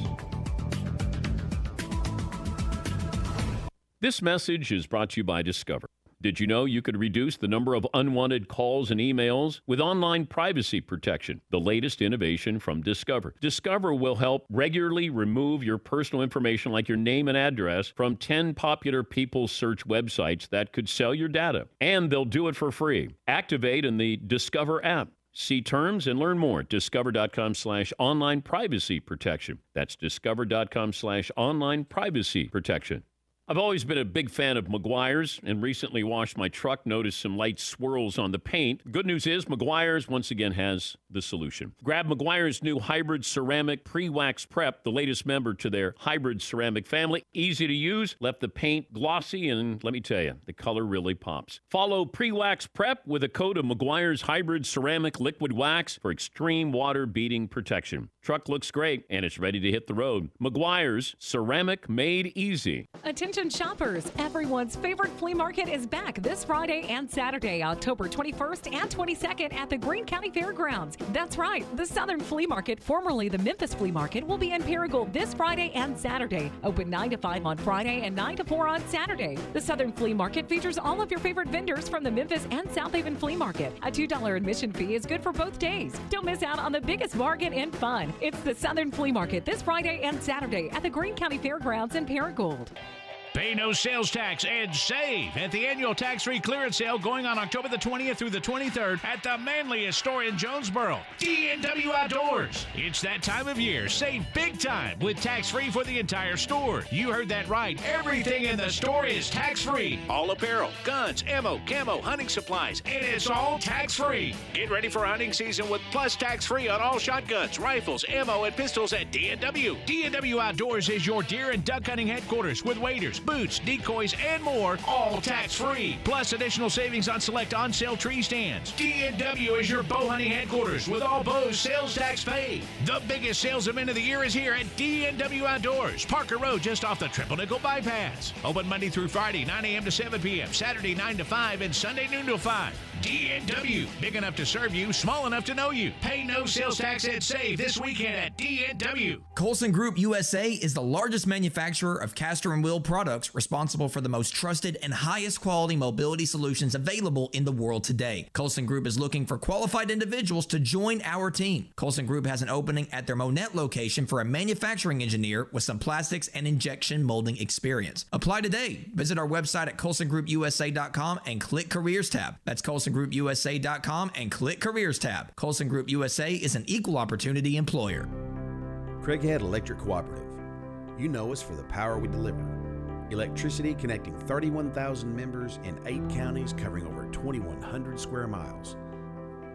This message is brought to you by Discover. Did you know you could reduce the number of unwanted calls and emails with online privacy protection? The latest innovation from Discover. Discover will help regularly remove your personal information like your name and address from 10 popular people search websites that could sell your data. And they'll do it for free. Activate in the Discover app. See terms and learn more at discover.com slash online privacy protection. That's discover.com slash online privacy protection. I've always been a big fan of Meguiar's and recently washed my truck, noticed some light swirls on the paint. Good news is Meguiar's once again has the solution. Grab Meguiar's new hybrid ceramic pre-wax prep, the latest member to their hybrid ceramic family. Easy to use, left the paint glossy, and let me tell you, the color really pops. Follow pre-wax prep with a coat of Meguiar's hybrid ceramic liquid wax for extreme water beating protection. Truck looks great and it's ready to hit the road. Meguiar's ceramic made easy. Attention shoppers, everyone's favorite flea market is back this Friday and Saturday, October 21st and 22nd at the Greene County Fairgrounds. That's right, the Southern Flea Market, formerly the Memphis Flea Market, will be in Paragould this Friday and Saturday. Open 9 to 5 on Friday and 9 to 4 on Saturday. The Southern Flea Market features all of your favorite vendors from the Memphis and South Haven Flea Market. A $2 admission fee is good for both days. Don't miss out on the biggest bargain and fun. It's the Southern Flea Market this Friday and Saturday at the Greene County Fairgrounds in Paragould. Pay no sales tax and save at the annual tax-free clearance sale going on October the 20th through the 23rd at the manliest store in Jonesboro, D&W Outdoors. It's that time of year. Save big time with tax-free for the entire store. You heard that right. Everything in the store is tax-free. All apparel, guns, ammo, camo, hunting supplies, and it's all tax-free. Get ready for hunting season with plus tax-free on all shotguns, rifles, ammo, and pistols at D&W. D&W Outdoors is your deer and duck hunting headquarters with waders, boots, decoys, and more, all tax-free. Plus additional savings on select on-sale tree stands. D&W is your bow hunting headquarters with all bows sales tax paid. The biggest sales event of the year is here at D&W Outdoors, Parker Road, just off the Triple Nickel Bypass. Open Monday through Friday, 9 a.m. to 7 p.m., Saturday 9 to 5, and Sunday noon to 5. D&W. Big enough to serve you, small enough to know you. Pay no sales tax and save this weekend at D&W. Colson Group USA is the largest manufacturer of caster and wheel products responsible for the most trusted and highest quality mobility solutions available in the world today. Colson Group is looking for qualified individuals to join our team. Colson Group has an opening at their Monette location for a manufacturing engineer with some plastics and injection molding experience. Apply today. Visit our website at colsongroupusa.com and click careers tab. That's colsongroupusa.com and click careers tab. Colson Group USA is an equal opportunity employer. Craighead Electric Cooperative. You know us for the power we deliver. Electricity connecting 31,000 members in eight counties covering over 2,100 square miles.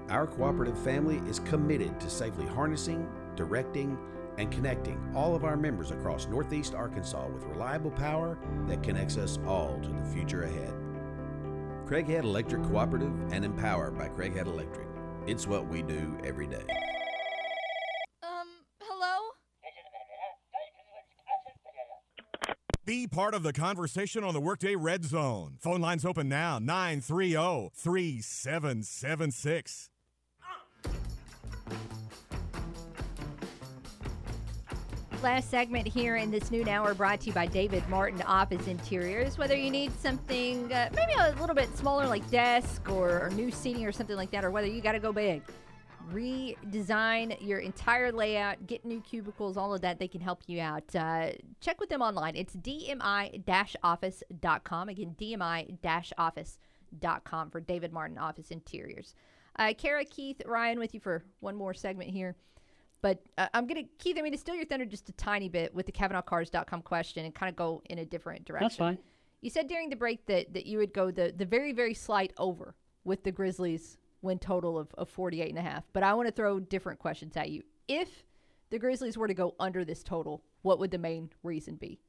Our cooperative family is committed to safely harnessing, directing, and connecting all of our members across Northeast Arkansas with reliable power that connects us all to the future ahead. Craighead Electric Cooperative and empowered by Craighead Electric. It's what we do every day. Um, hello? Be part of the conversation on the Workday Red Zone. Phone lines open now 930 3776. Last segment here in this noon hour brought to you by David Martin Office Interiors. Whether you need something uh, maybe a little bit smaller like desk or, or new seating or something like that, or whether you got to go big, redesign your entire layout, get new cubicles, all of that, they can help you out. Uh, check with them online. It's dmi-office.com. Again, dmi-office.com for David Martin Office Interiors. Uh, Kara, Keith, Ryan with you for one more segment here. But uh, I'm going to, Keith, I mean, to steal your thunder just a tiny bit with the CavenaughCars.com question and kind of go in a different direction. That's fine. You said during the break that, that you would go the, the very, very slight over with the Grizzlies win total of, of 48 and a half. But I want to throw different questions at you. If the Grizzlies were to go under this total, what would the main reason be?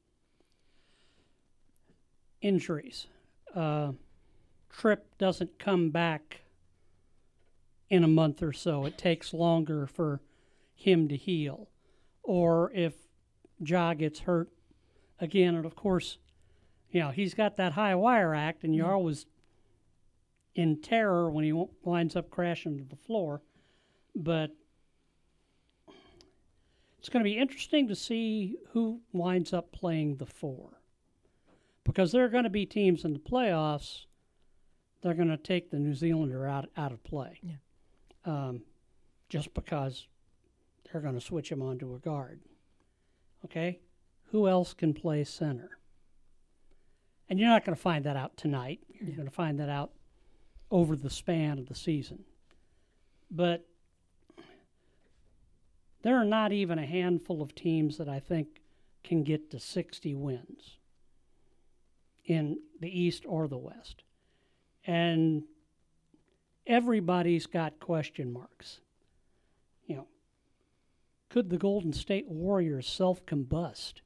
Injuries. Uh, Trip doesn't come back in a month or so. It takes longer for him to heal. Or if Ja gets hurt again, and of course, you know, he's got that high wire act, and you're always in terror when he winds up crashing to the floor. But it's going to be interesting to see who winds up playing the four. Because there are going to be teams in the playoffs that are going to take the New Zealander out, out of play. Yeah. Um, just because they're going to switch him onto a guard. Okay? Who else can play center? And you're not going to find that out tonight. You're going to find that out over the span of the season. But there are not even a handful of teams that I think can get to 60 wins in the East or the West. And everybody's got question marks. Could the Golden State Warriors self combust?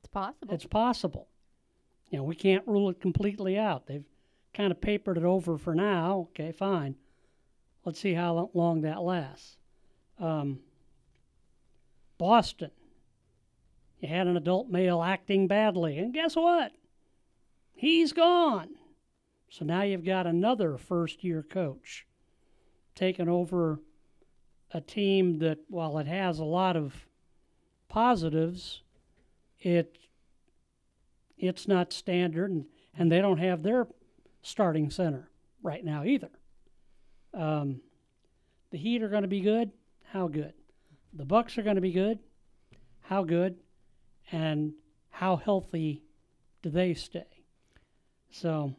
It's possible. It's possible. You know, we can't rule it completely out. They've kind of papered it over for now. Okay, fine. Let's see how long that lasts. Um, Boston. You had an adult male acting badly, and guess what? He's gone. So now you've got another first year coach taking over a team that, while it has a lot of positives, it it's not standard, and, and they don't have their starting center right now either. Um, the Heat are going to be good. How good? The Bucks are going to be good. How good? And how healthy do they stay? So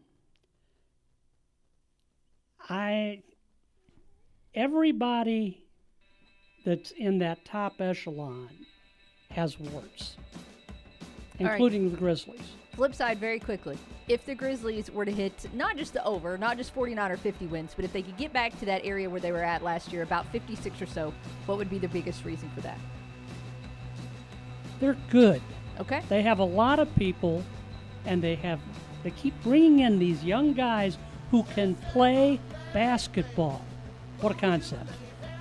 I everybody that's in that top echelon has warts, right. including the Grizzlies. Flip side, very quickly. If the Grizzlies were to hit not just the over, not just 49 or 50 wins, but if they could get back to that area where they were at last year, about 56 or so, what would be the biggest reason for that? They're good. Okay. They have a lot of people, and they have they keep bringing in these young guys who can play basketball. What a concept!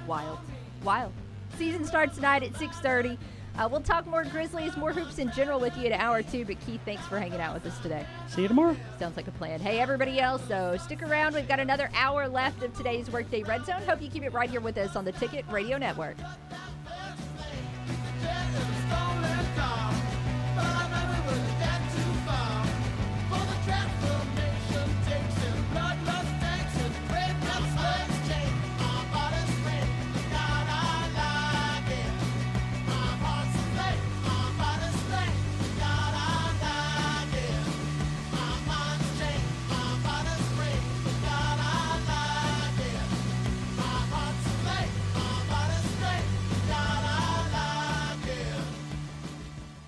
Wild. Wild. Season starts tonight at 6:30. Uh, we'll talk more Grizzlies, more hoops in general with you in an hour two. But Keith, thanks for hanging out with us today. See you tomorrow. Sounds like a plan. Hey, everybody else, so stick around. We've got another hour left of today's Workday Red Zone. Hope you keep it right here with us on the Ticket Radio Network.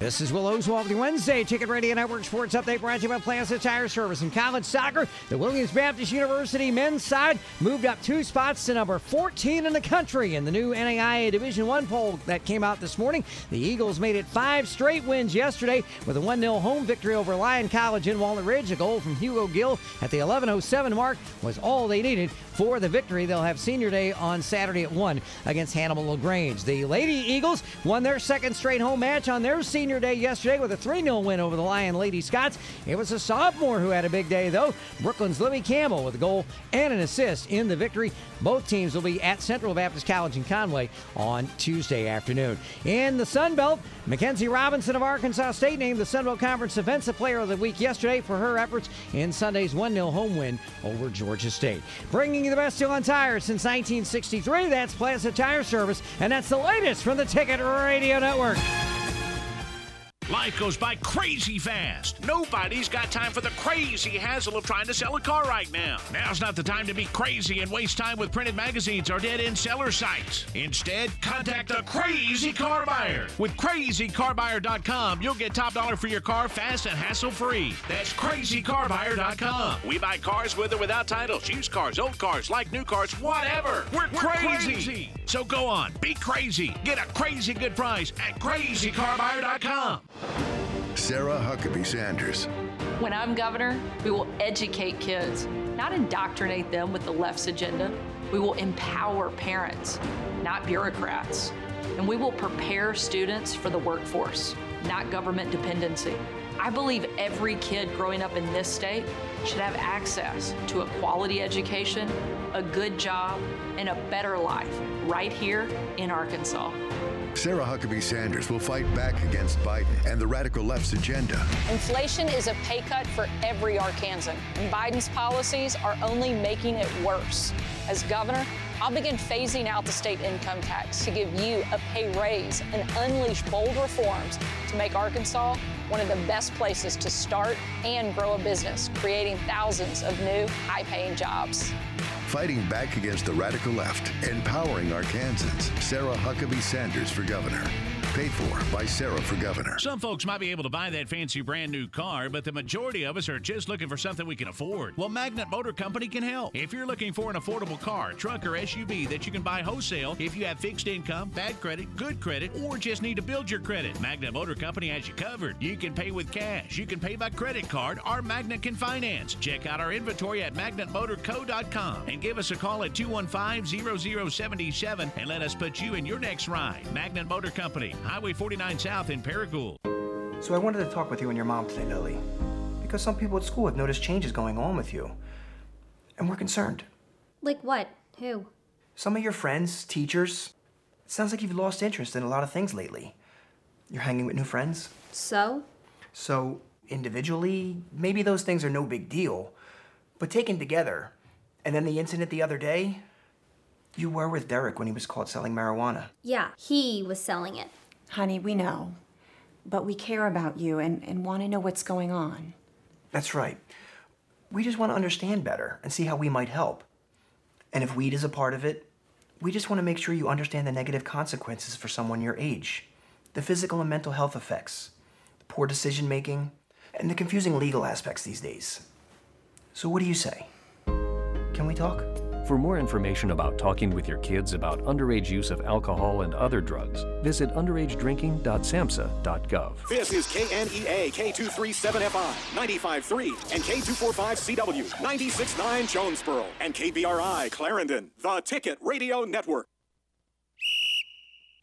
This is Will Oswald Wednesday Ticket Radio Network Sports Update brought to you by Plaza Tire Service. In college soccer, the Williams Baptist University men's side moved up two spots to number 14 in the country in the new NAIA Division One poll that came out this morning. The Eagles made it five straight wins yesterday with a 1 0 home victory over Lyon College in Walnut Ridge. A goal from Hugo Gill at the 11.07 mark was all they needed for the victory. They'll have senior day on Saturday at 1 against Hannibal LaGrange. The Lady Eagles won their second straight home match on their senior day yesterday with a 3 0 win over the Lyon Lady Scots. It was a sophomore who had a big day, though. Brooklyn's Libby Campbell with a goal and an assist in the victory. Both teams will be at Central Baptist College in Conway on Tuesday afternoon. In the Sun Belt, Mackenzie Robinson of Arkansas State named the Sun Belt Conference Defensive Player of the Week yesterday for her efforts in Sunday's 1 0 home win over Georgia State. Bringing you the best deal on tires since 1963, that's Plaza Tire Service, and that's the latest from the Ticket Radio Network. Life goes by crazy fast. Nobody's got time for the crazy hassle of trying to sell a car right now. Now's not the time to be crazy and waste time with printed magazines or dead end seller sites. Instead, contact a crazy car buyer. With crazycarbuyer.com, you'll get top dollar for your car fast and hassle free. That's crazycarbuyer.com. We buy cars with or without titles, used cars, old cars, like new cars, whatever. We're, We're crazy. crazy. So go on, be crazy. Get a crazy good price at crazycarbuyer.com. Sarah Huckabee Sanders. When I'm governor, we will educate kids, not indoctrinate them with the left's agenda. We will empower parents, not bureaucrats. And we will prepare students for the workforce, not government dependency. I believe every kid growing up in this state should have access to a quality education, a good job, and a better life right here in Arkansas. Sarah Huckabee Sanders will fight back against Biden and the radical left's agenda. Inflation is a pay cut for every Arkansan, and Biden's policies are only making it worse. As governor, I'll begin phasing out the state income tax to give you a pay raise and unleash bold reforms to make Arkansas one of the best places to start and grow a business, creating thousands of new, high paying jobs. Fighting back against the radical left, empowering Arkansans. Sarah Huckabee Sanders for governor. Paid for by Sarah for governor. Some folks might be able to buy that fancy brand new car, but the majority of us are just looking for something we can afford. Well, Magnet Motor Company can help. If you're looking for an affordable car, truck, or SUV that you can buy wholesale, if you have fixed income, bad credit, good credit, or just need to build your credit, Magnet Motor Company has you covered. You can pay with cash, you can pay by credit card, or Magnet can finance. Check out our inventory at magnetmotorco.com and give us a call at 215 0077 and let us put you in your next ride. Magnet Motor Company, Highway 49 South in Paragould. So I wanted to talk with you and your mom today, Lily. Because some people at school have noticed changes going on with you. And we're concerned. Like what? Who? Some of your friends, teachers. It sounds like you've lost interest in a lot of things lately. You're hanging with new friends. So? So, individually, maybe those things are no big deal. But taken together, and then the incident the other day, you were with Derek when he was caught selling marijuana. Yeah, he was selling it. Honey, we know. But we care about you and, and want to know what's going on. That's right. We just want to understand better and see how we might help. And if weed is a part of it, we just want to make sure you understand the negative consequences for someone your age the physical and mental health effects, the poor decision making, and the confusing legal aspects these days. So, what do you say? Can we talk? For more information about talking with your kids about underage use of alcohol and other drugs, visit underagedrinking.samhsa.gov. This is KNEA K237FI 95.3 and K245CW 96.9 Jonesboro and KBRI Clarendon, the Ticket Radio Network.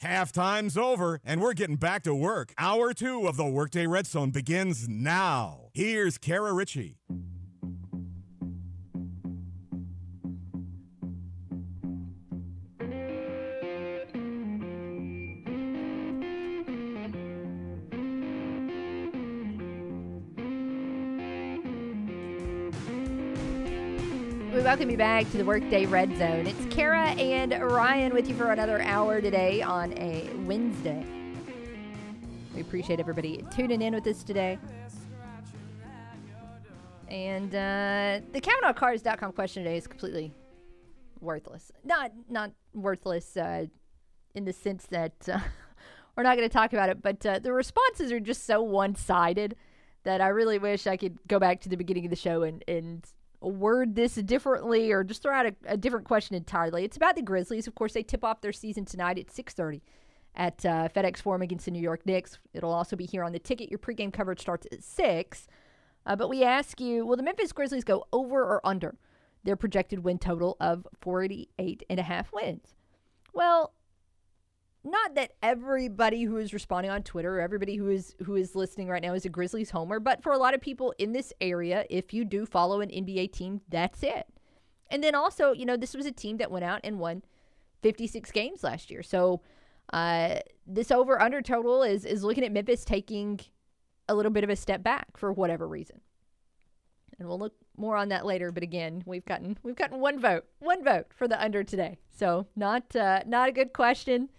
Halftime's over, and we're getting back to work. Hour two of the Workday Red Zone begins now. Here's Kara Richey. Welcome you back to the Workday Red Zone. It's Kara and Ryan with you for another hour today on a Wednesday. We appreciate everybody tuning in with us today. And uh, the CavenaughCars.com question today is completely worthless. Not not worthless uh, in the sense that uh, we're not going to talk about it, but uh, the responses are just so one sided that I really wish I could go back to the beginning of the show and, and word this differently or just throw out a, a, different question entirely. It's about the Grizzlies. Of course, they tip off their season tonight at 6:30 at uh, FedEx Forum against the New York Knicks. It'll also be here on the ticket. Your pregame coverage starts at 6. Uh, but we ask you, will the Memphis Grizzlies go over or under their projected win total of 48 and a half wins? Well, not that everybody who is responding on Twitter or everybody who is who is listening right now is a Grizzlies homer, but for a lot of people in this area, if you do follow an NBA team, that's it. And then also, you know, this was a team that went out and won 56 games last year. So uh, this over under total is is looking at Memphis taking a little bit of a step back for whatever reason. And we'll look more on that later. But again, we've gotten we've gotten one vote, one vote for the under today. So not uh, not a good question.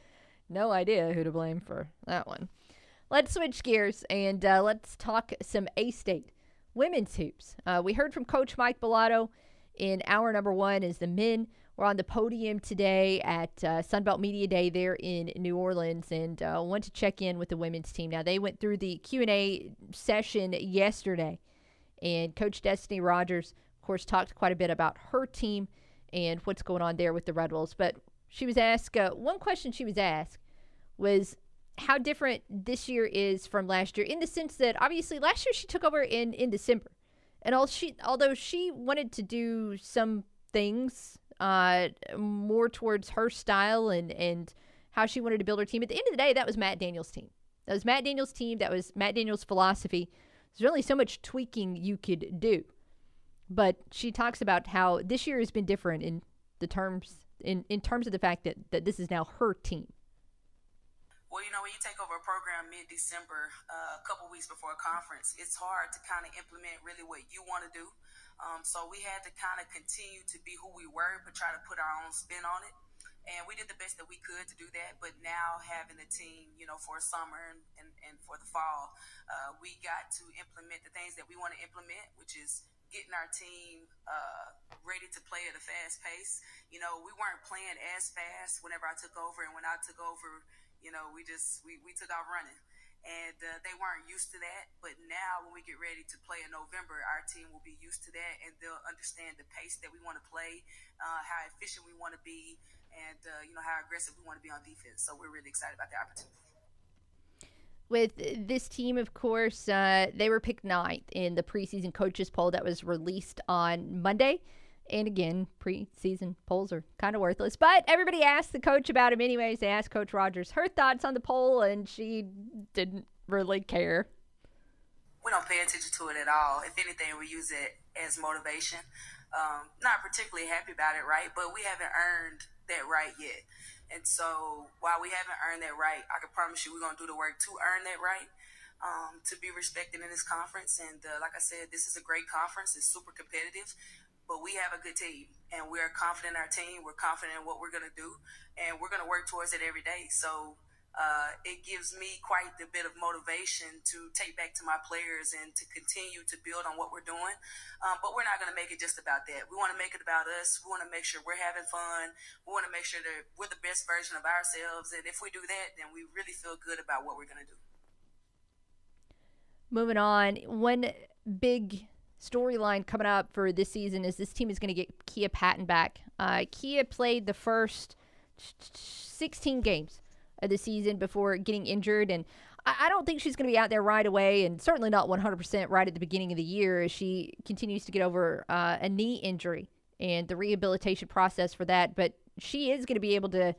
No idea who to blame for that one. Let's switch gears and uh, let's talk some A State women's hoops. Uh, we heard from Coach Mike Balado in hour number one as the men were on the podium today at uh, Sunbelt Media Day there in New Orleans, and uh, want to check in with the women's team. Now they went through the Q and A session yesterday, and Coach Destinee Rogers, of course, talked quite a bit about her team and what's going on there with the Red Wolves. But she was asked uh, one question. She was asked was how different this year is from last year in the sense that obviously last year she took over in in December, and all she although she wanted to do some things uh, more towards her style and and how she wanted to build her team. At the end of the day, that was Matt Daniels' team. That was Matt Daniels' team. That was Matt Daniels' philosophy. There's only so much tweaking you could do. But she talks about how this year has been different in the terms in, in terms of the fact that, that this is now her team. Well, you know, when you take over a program mid December, uh, a couple weeks before a conference, it's hard to kind of implement really what you want to do. Um, so we had to kind of continue to be who we were, but try to put our own spin on it. And we did the best that we could to do that. But now having the team, you know, for summer and, and, and for the fall, uh, we got to implement the things that we want to implement, which is getting our team uh, ready to play at a fast pace. You know, we weren't playing as fast whenever I took over, and when I took over, you know, we just we, we took off running, and uh, they weren't used to that. But now, when we get ready to play in November, our team will be used to that, and they'll understand the pace that we want to play, uh, how efficient we want to be, and uh, you know how aggressive we want to be on defense. So we're really excited about the opportunity. With this team, of course, uh, they were picked ninth in the preseason coaches poll that was released on Monday. And again, preseason polls are kind of worthless. But everybody asked the coach about him anyways. They asked Coach Rogers her thoughts on the poll, and she didn't really care. We don't pay attention to it at all. If anything, we use it as motivation. Um, not particularly happy about it, right? But we haven't earned that right yet. And so while we haven't earned that right, I can promise you we're going to do the work to earn that right. Um, to be respected in this conference. And uh, like I said, this is a great conference. It's super competitive but we have a good team and we're confident in our team. We're confident in what we're going to do and we're going to work towards it every day. So uh, it gives me quite a bit of motivation to take back to my players and to continue to build on what we're doing. Um, but we're not going to make it just about that. We want to make it about us. We want to make sure we're having fun. We want to make sure that we're the best version of ourselves. And if we do that, then we really feel good about what we're going to do. Moving on, one big storyline coming up for this season is this team is going to get Kia Patton back. Uh, Kia played the first 16 games of the season before getting injured, and I, don't think she's going to be out there right away, and certainly not 100% right at the beginning of the year as she continues to get over uh, a knee injury and the rehabilitation process for that. But she is going to be able to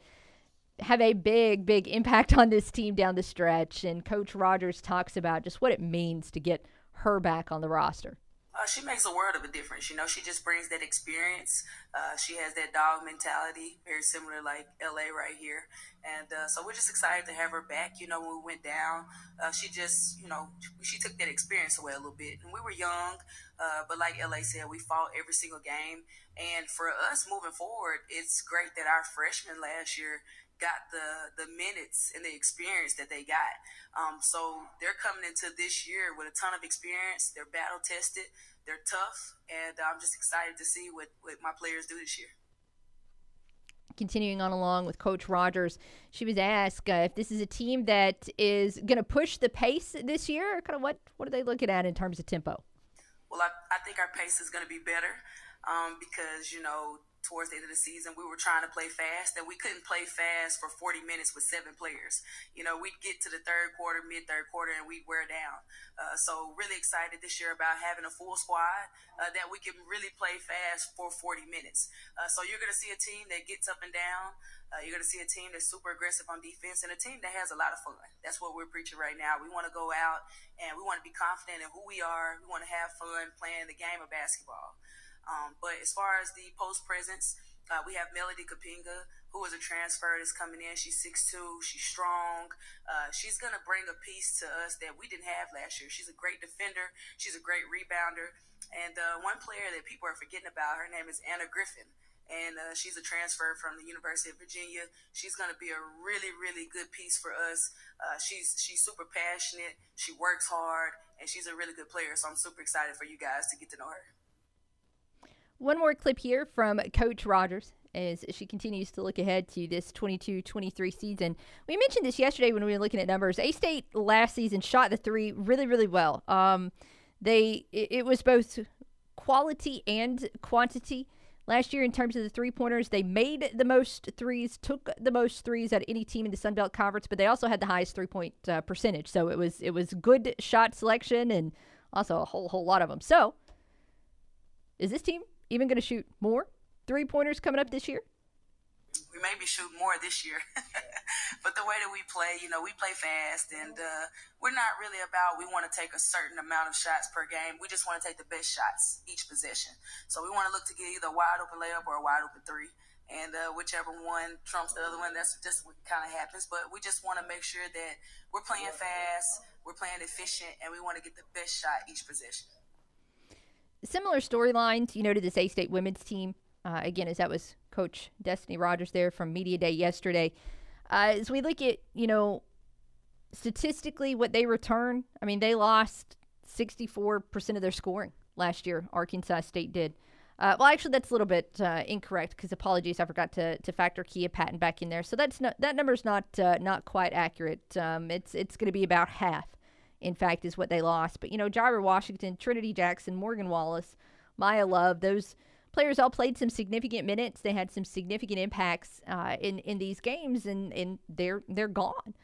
have a big, big impact on this team down the stretch. And Coach Rogers talks about just what it means to get her back on the roster. Uh, she makes a world of a difference. You know, she just brings that experience. Uh, she has that dog mentality, very similar like LA right here. And uh, so we're just excited to have her back. You know, when we went down, uh, she just, you know, she took that experience away a little bit. And we were young, uh, but like LA said, we fought every single game. And for us moving forward, it's great that our freshmen last year got the the minutes and the experience that they got. Um, so they're coming into this year with a ton of experience. They're battle tested. They're tough, and I'm just excited to see what, what my players do this year. Continuing on along with Coach Rogers, she was asked uh, if this is a team that is going to push the pace this year. Or kind of what what are they looking at in terms of tempo? Well, I, I think our pace is going to be better um, because you know towards the end of the season, we were trying to play fast, and we couldn't play fast for 40 minutes with seven players. You know, we'd get to the third quarter, mid third quarter, and we'd wear down. Uh, so, really excited this year about having a full squad uh, that we can really play fast for 40 minutes. Uh, so, you're going to see a team that gets up and down. Uh, you're going to see a team that's super aggressive on defense and a team that has a lot of fun. That's what we're preaching right now. We want to go out and we want to be confident in who we are. We want to have fun playing the game of basketball. Um, but as far as the post presence, uh, we have Melody Kapinga, who is a transfer that's coming in. She's 6'2, she's strong. Uh, she's going to bring a piece to us that we didn't have last year. She's a great defender, she's a great rebounder. And uh, one player that people are forgetting about, her name is Anna Griffin. And uh, she's a transfer from the University of Virginia. She's going to be a really, really good piece for us. Uh, she's she's super passionate. She works hard, and she's a really good player. So I'm super excited for you guys to get to know her. One more clip here from Coach Rogers as she continues to look ahead to this 22 23 season. We mentioned this yesterday when we were looking at numbers. A State last season shot the three really, really well. Um, they it, was both quality and quantity. Last year, in terms of the three pointers, they made the most threes, took the most threes at any team in the Sun Belt Conference, but they also had the highest three point uh, percentage. So it was it was good shot selection and also a whole whole lot of them. So is this team even going to shoot more three pointers coming up this year? We may be shooting more this year, but the way that we play, you know, we play fast, and uh, we're not really about we want to take a certain amount of shots per game. We just want to take the best shots each possession. So we want to look to get either a wide open layup or a wide open three and uh, whichever one trumps the other one, that's just what kind of happens. But we just want to make sure that we're playing fast, we're playing efficient, and we want to get the best shot each possession similar storylines, you know, to this A State women's team. Uh, again, as that was Coach Destinee Rogers there from Media Day yesterday. Uh, as we look at, you know, statistically what they return, I mean, they lost 64% of their scoring last year, Arkansas State did. Uh, well, actually, that's a little bit uh, incorrect because apologies, I forgot to, to factor Kia Patton back in there. So that's not that number's not uh, not quite accurate. Um, it's it's going to be about half in fact, is what they lost. But, you know, Jyra Washington, Trinity Jackson, Morgan Wallace, Maya Love, those players all played some significant minutes. They had some significant impacts uh, in, in these games, and, and they're, they're gone.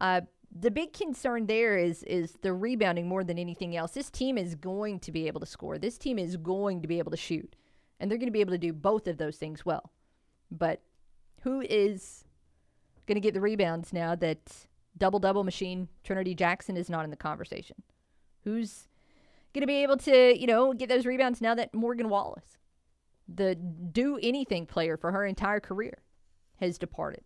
Uh, the big concern there is is the rebounding more than anything else. This team is going to be able to score. This team is going to be able to shoot. And they're going to be able to do both of those things well. But who is going to get the rebounds now that double double machine Trinity Jackson is not in the conversation. Who's going to be able to, you know, get those rebounds now that Morgan Wallace, the do anything player for her entire career, has departed?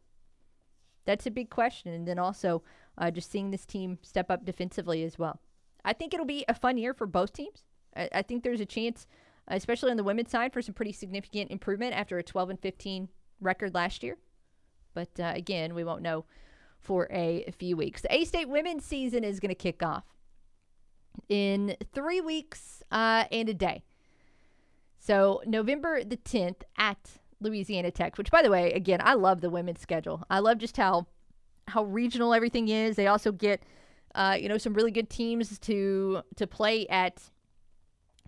That's a big question. And then also uh, just seeing this team step up defensively as well. I think it'll be a fun year for both teams. I, I think there's a chance, especially on the women's side, for some pretty significant improvement after a 12 and 15 record last year. But uh, again, we won't know for a few weeks. The A State women's season is going to kick off in three weeks uh, and a day. So, November the 10th at Louisiana Tech, which, by the way, again, I love the women's schedule. I love just how how regional everything is. They also get, uh, you know, some really good teams to to play at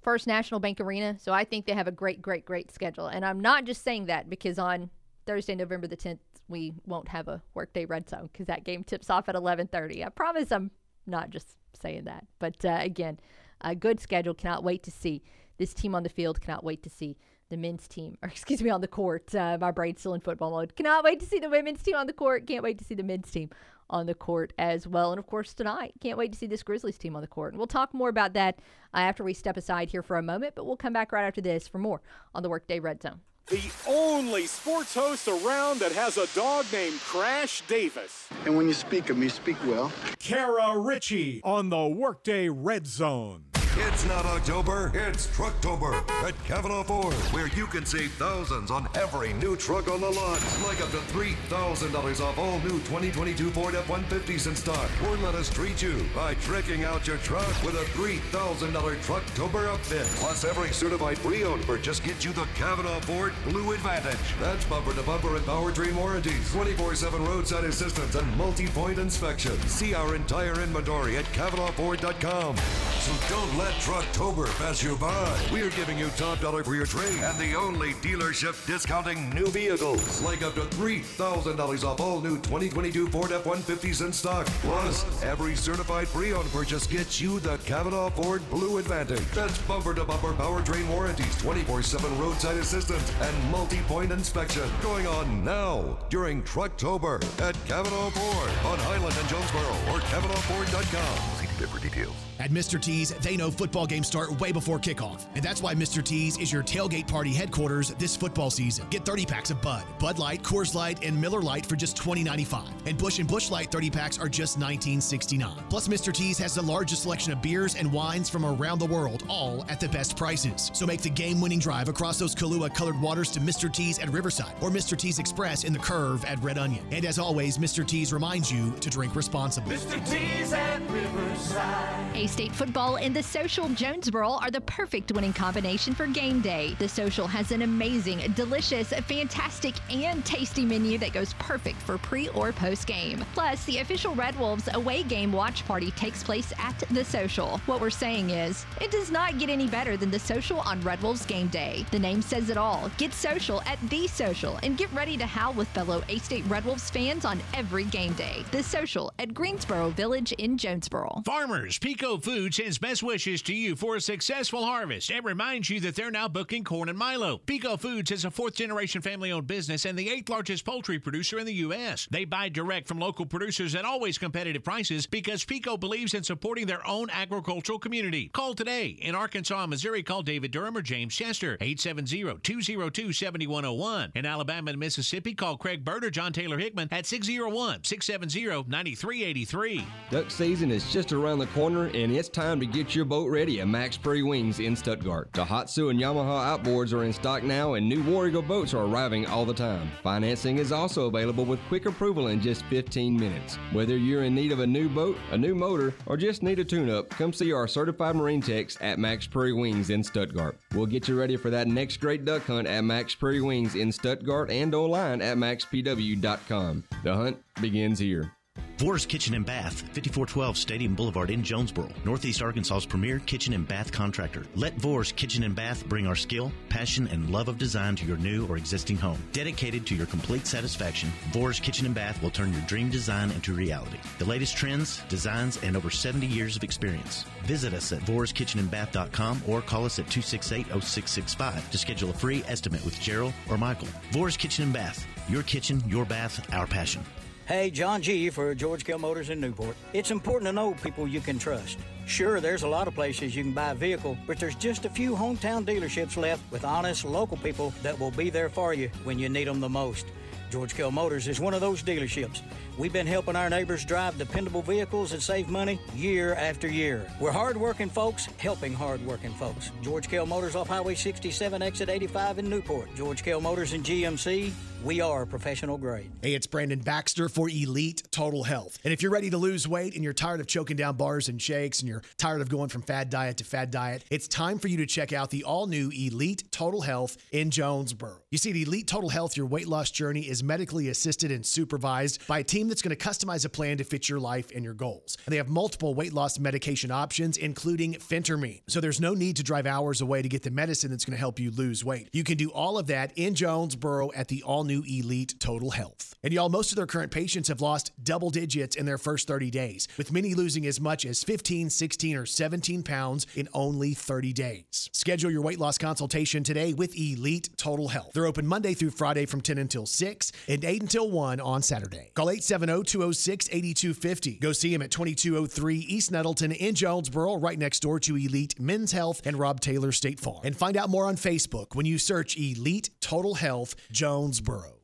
First National Bank Arena. So I think they have a great, great, great schedule. And I'm not just saying that because on Thursday, November the 10th, we won't have a workday red zone because that game tips off at 11:30. I promise I'm not just saying that, but uh, again, a good schedule. Cannot wait to see this team on the field. Cannot wait to see the men's team, or excuse me, on the court. Uh, my brain's still in football mode. Cannot wait to see the women's team on the court. Can't wait to see the men's team on the court as well. And of course, tonight, can't wait to see this Grizzlies team on the court. And we'll talk more about that uh, after we step aside here for a moment, but we'll come back right after this for more on the Workday Red Zone. The only sports host around that has a dog named Crash Davis. And when you speak of me, speak well. Kara Richey on the Workday Red Zone. It's not October, it's Trucktober at Cavenaugh Ford, where you can save thousands on every new truck on the lot. Like up to $3,000 off all new 2022 Ford F-150s in stock. Or let us treat you by tricking out your truck with a $3,000 Trucktober upfit. Plus, every certified pre-owned purchase gets you the Cavenaugh Ford Blue Advantage. That's bumper to bumper and powertrain warranties, 24-7 roadside assistance, and multi-point inspection. See our entire inventory at CavenaughFord.com. So don't let Trucktober pass you by. We're giving you top dollar for your trade and the only dealership discounting new vehicles. Like up to $3,000 off all new 2022 Ford F-150s in stock. Plus, every certified pre-owned purchase gets you the Cavenaugh Ford Blue Advantage. That's bumper-to-bumper powertrain warranties, 24-7 roadside assistance, and multi-point inspection. Going on now during Trucktober at Cavenaugh Ford on Highland and Jonesboro or CavenaughFord.com. See for details. At Mr. T's, they know football games start way before kickoff. And that's why Mr. T's is your tailgate party headquarters this football season. Get 30 packs of Bud, Bud Light, Coors Light, and Miller Lite for just $20.95. And Busch and Busch Light 30 packs are just $19.69. Plus, Mr. T's has the largest selection of beers and wines from around the world, all at the best prices. So make the game winning drive across those Kahlua colored waters to Mr. T's at Riverside or Mr. T's Express in the Curve at Red Onion. And as always, Mr. T's reminds you to drink responsibly. Mr. T's at Riverside. A State football and the Social Jonesboro are the perfect winning combination for game day. The Social has an amazing, delicious, fantastic, and tasty menu that goes perfect for pre or post game. Plus, the official Red Wolves away game watch party takes place at the Social. What we're saying is, it does not get any better than the Social on Red Wolves game day. The name says it all. Get social at the Social and get ready to howl with fellow A State Red Wolves fans on every game day. The Social at Greensboro Village in Jonesboro. Farmers, Peco Food sends best wishes to you for a successful harvest and reminds you that they're now booking corn and Milo. Peco Foods is a fourth generation family owned business and the eighth largest poultry producer in the U.S. They buy direct from local producers at always competitive prices because Peco believes in supporting their own agricultural community. Call today. In Arkansas and Missouri, call David Durham or James Chester, 870 202 7101. In Alabama and Mississippi, call Craig Bird or John Taylor Hickman at 601 670 9383. Duck season is just around the corner, and it's time to get your boat ready at Mack's Prairie Wings in Stuttgart. The Tohatsu and Yamaha outboards are in stock now, and new War Eagle boats are arriving all the time. Financing is also available with quick approval in just 15 minutes. Whether you're in need of a new boat, a new motor, or just need a tune up, come see our certified marine techs at Mack's Prairie Wings in Stuttgart. We'll get you ready for that next great duck hunt at Mack's Prairie Wings in Stuttgart and online at mackspw.com. The hunt begins here. Vore's Kitchen and Bath, 5412 Stadium Boulevard in Jonesboro, Northeast Arkansas's premier kitchen and bath contractor. Let Vore's Kitchen and Bath bring our skill, passion, and love of design to your new or existing home. Dedicated to your complete satisfaction, Vore's Kitchen and Bath will turn your dream design into reality. The latest trends, designs, and over 70 years of experience. Visit us at vorskitchenandbath.com or call us at 268-0665 to schedule a free estimate with Gerald or Michael. Vore's Kitchen and Bath. Your kitchen, your bath, our passion. Hey, John G. for George Kell Motors in Newport. It's important to know people you can trust. Sure, there's a lot of places you can buy a vehicle, but there's just a few hometown dealerships left with honest local people that will be there for you when you need them the most. George Kell Motors is one of those dealerships. We've been helping our neighbors drive dependable vehicles and save money year after year. We're hardworking folks helping hardworking folks. George Kell Motors off Highway 67, exit 85 in Newport. George Kell Motors and GMC, we are professional grade. Hey, it's Brandon Baxter for Elite Total Health. And if you're ready to lose weight and you're tired of choking down bars and shakes and you're tired of going from fad diet to fad diet, it's time for you to check out the all new Elite Total Health in Jonesboro. You see, the Elite Total Health, your weight loss journey is medically assisted and supervised by a team that's going to customize a plan to fit your life and your goals. And they have multiple weight loss medication options, including phentermine. So there's no need to drive hours away to get the medicine that's going to help you lose weight. You can do all of that in Jonesboro at the all new Elite Total Health. And y'all, most of their current patients have lost double digits in their first 30 days, with many losing as much as 15, 16, or 17 pounds in only 30 days. Schedule your weight loss consultation today with Elite Total Health. They're open Monday through Friday from 10 until 6 and 8 until 1 on Saturday. Call 870 206 8250. Go see him at 2203 East Nettleton in Jonesboro, right next door to Elite Men's Health and Rob Taylor State Farm. And find out more on Facebook when you search Elite Total Health Jonesboro.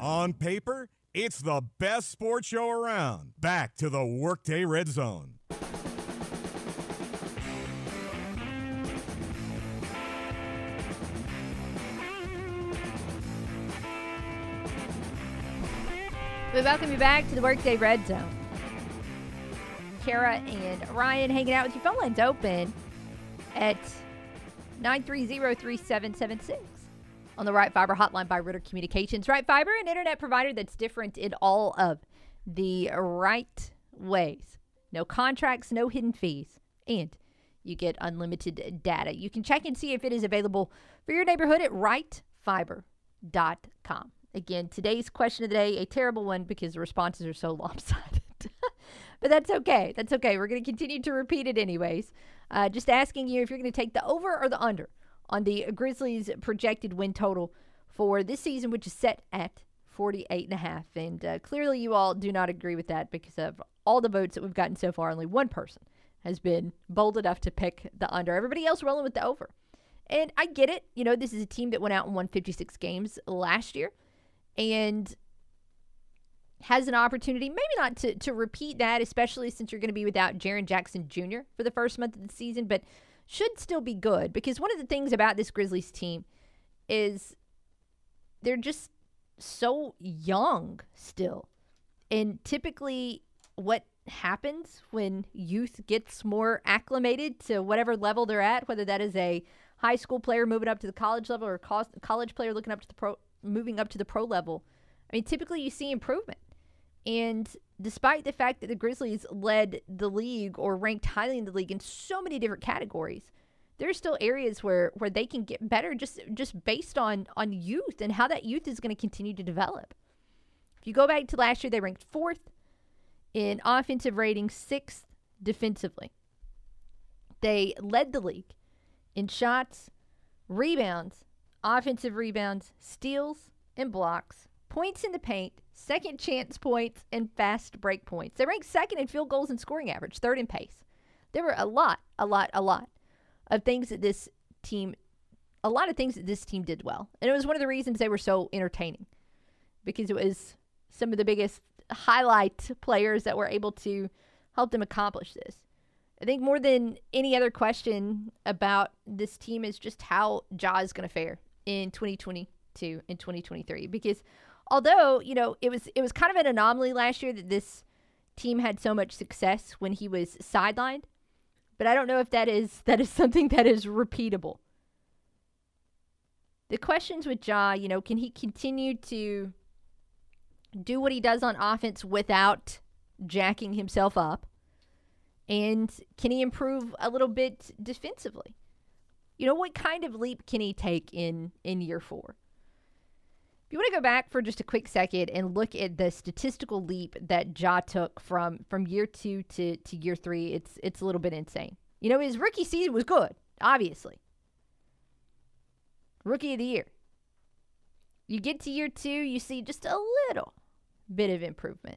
On paper, it's the best sports show around. Back to the Workday Red Zone. We welcome you back to the Workday Red Zone. Kara and Ryan hanging out with you. Phone lines open at 930-3776 on the Right Fiber hotline by Ritter Communications. Right Fiber, an internet provider that's different in all of the right ways. No contracts, no hidden fees, and you get unlimited data. You can check and see if it is available for your neighborhood at rightfiber.com. Again, today's question of the day, a terrible one because the responses are so lopsided. but that's okay. That's okay. We're going to continue to repeat it anyways. Uh, just asking you if you're going to take the over or the under on the Grizzlies' projected win total for this season, which is set at 48 and a half. And uh, clearly, you all do not agree with that because of all the votes that we've gotten so far. Only one person has been bold enough to pick the under. Everybody else rolling with the over. And I get it. You know, this is a team that went out and won 56 games last year and has an opportunity, maybe not to, to repeat that, especially since you're going to be without Jaren Jackson Jr. for the first month of the season, but should still be good because one of the things about this Grizzlies team is they're just so young still. And typically, what happens when youth gets more acclimated to whatever level they're at, whether that is a high school player moving up to the college level or college player looking up to the pro moving up to the pro level, I mean, typically you see improvement. And despite the fact that the Grizzlies led the league or ranked highly in the league in so many different categories, there are still areas where where they can get better just just based on on youth and how that youth is going to continue to develop. If you go back to last year, they ranked fourth in offensive rating, sixth defensively. They led the league in shots, rebounds, offensive rebounds, steals, and blocks, points in the paint, second chance points, and fast break points. They ranked second in field goals and scoring average, third in pace. There were a lot, a lot, a lot of things that this team, a lot of things that this team did well. And it was one of the reasons they were so entertaining because it was some of the biggest highlight players that were able to help them accomplish this. I think more than any other question about this team is just how Ja is going to fare in 2022 and 2023 because although, you know, it was it was kind of an anomaly last year that this team had so much success when he was sidelined, but I don't know if that is that is something that is repeatable. The questions with Ja, you know, can he continue to do what he does on offense without jacking himself up? And can he improve a little bit defensively? You know, what kind of leap can he take in in year 4? If you want to go back for just a quick second and look at the statistical leap that Ja took from from year 2 to to year 3, it's it's a little bit insane. You know, his rookie season was good, obviously. Rookie of the year. You get to year 2, you see just a little bit of improvement.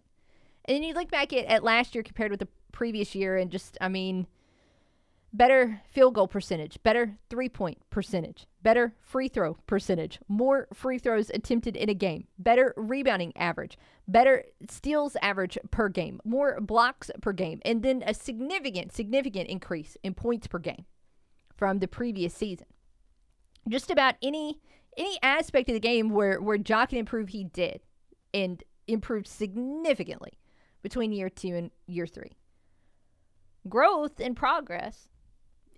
And then you look back at, at last year compared with the previous year and just, I mean, better field goal percentage, better three point percentage, better free throw percentage, more free throws attempted in a game, better rebounding average, better steals average per game, more blocks per game, and then a significant, significant increase in points per game from the previous season. Just about any any aspect of the game where where Ja can improve, he did, and improved significantly between year two and year three growth and progress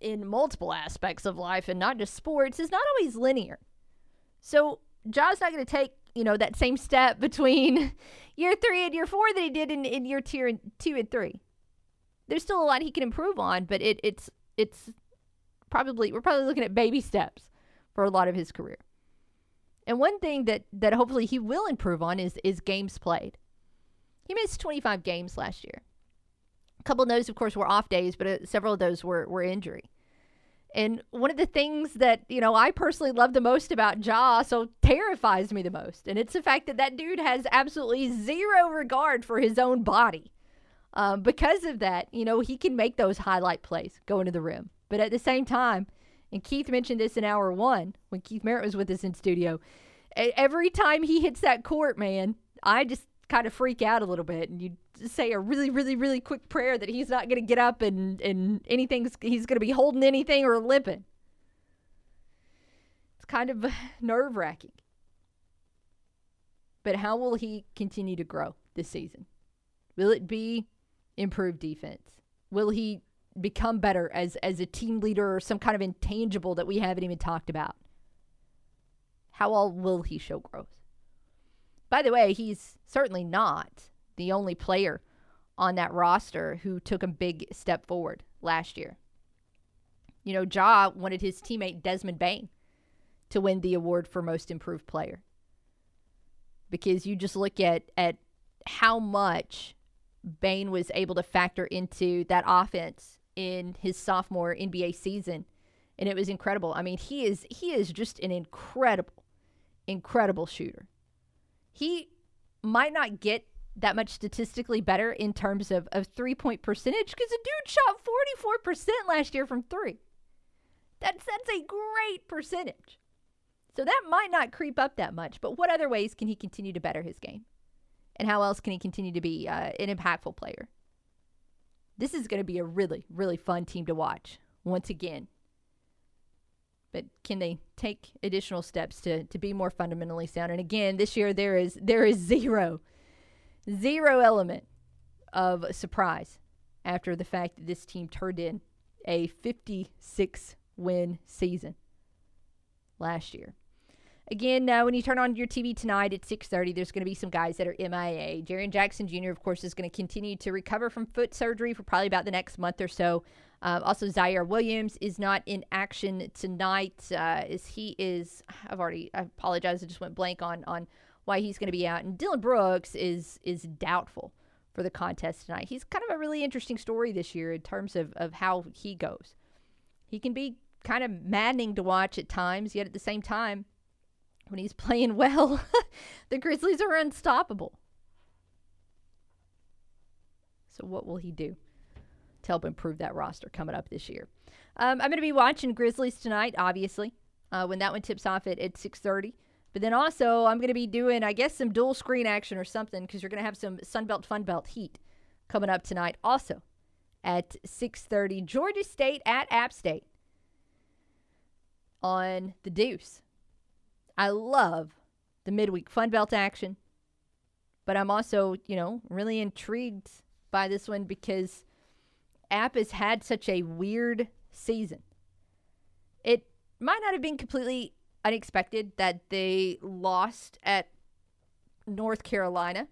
in multiple aspects of life and not just sports is not always linear. So Ja's not going to take you know, that same step between year three and year four that he did in, in year two and two and three. There's still a lot he can improve on, but it, it's it's probably we're probably looking at baby steps for a lot of his career. And one thing that that hopefully he will improve on is is games played. He missed 25 games last year. Couple of those, of course, were off days, but uh, several of those were were injury. And one of the things that, you know, I personally love the most about Ja, so terrifies me the most. And it's the fact that that dude has absolutely zero regard for his own body. Um, because of that, you know, he can make those highlight plays going to the rim. But at the same time, and Keith mentioned this in hour one when Keith Merritt was with us in studio, every time he hits that court, man, I just kind of freak out a little bit. And you say a really, really, really quick prayer that he's not going to get up and, and anything's, he's going to be holding anything or limping. It's kind of nerve wracking. But how will he continue to grow this season? Will it be improved defense? Will he become better as as a team leader or some kind of intangible that we haven't even talked about? How all will he show growth? By the way, he's certainly not the only player on that roster who took a big step forward last year. You know, Ja wanted his teammate Desmond Bane to win the award for most improved player. Because you just look at at how much Bane was able to factor into that offense in his sophomore NBA season and it was incredible. I mean, he is he is just an incredible incredible shooter. He might not get that much statistically better in terms of, of three point percentage because the dude shot 44% last year from three. That's, that's a great percentage. So that might not creep up that much, but what other ways can he continue to better his game? And how else can he continue to be uh, an impactful player? This is going to be a really, really fun team to watch once again. But can they take additional steps to, to be more fundamentally sound? And again, this year there is there is zero zero element of surprise after the fact that this team turned in a 56 win season last year. Again, uh, when you turn on your TV tonight at 6:30, there's going to be some guys that are MIA. Jaren Jackson Jr., of course, is going to continue to recover from foot surgery for probably about the next month or so. Uh, also, Ziaire Williams is not in action tonight. Uh, as he is, I've already, I apologize, I just went blank on on why he's going to be out. And Dillon Brooks is is doubtful for the contest tonight. He's kind of a really interesting story this year in terms of, of how he goes. He can be kind of maddening to watch at times, yet at the same time, when he's playing well, the Grizzlies are unstoppable. So, what will he do to help improve that roster coming up this year? Um, I'm going to be watching Grizzlies tonight, obviously, uh, when that one tips off at, at 6:30. But then also, I'm going to be doing, I guess, some dual screen action or something because you're going to have some Sunbelt Funbelt heat coming up tonight. Also, at 6:30, Georgia State at App State on the Deuce. I love the midweek Funbelt action, but I'm also, you know, really intrigued by this one because App has had such a weird season. It might not have been completely unexpected that they lost at North Carolina.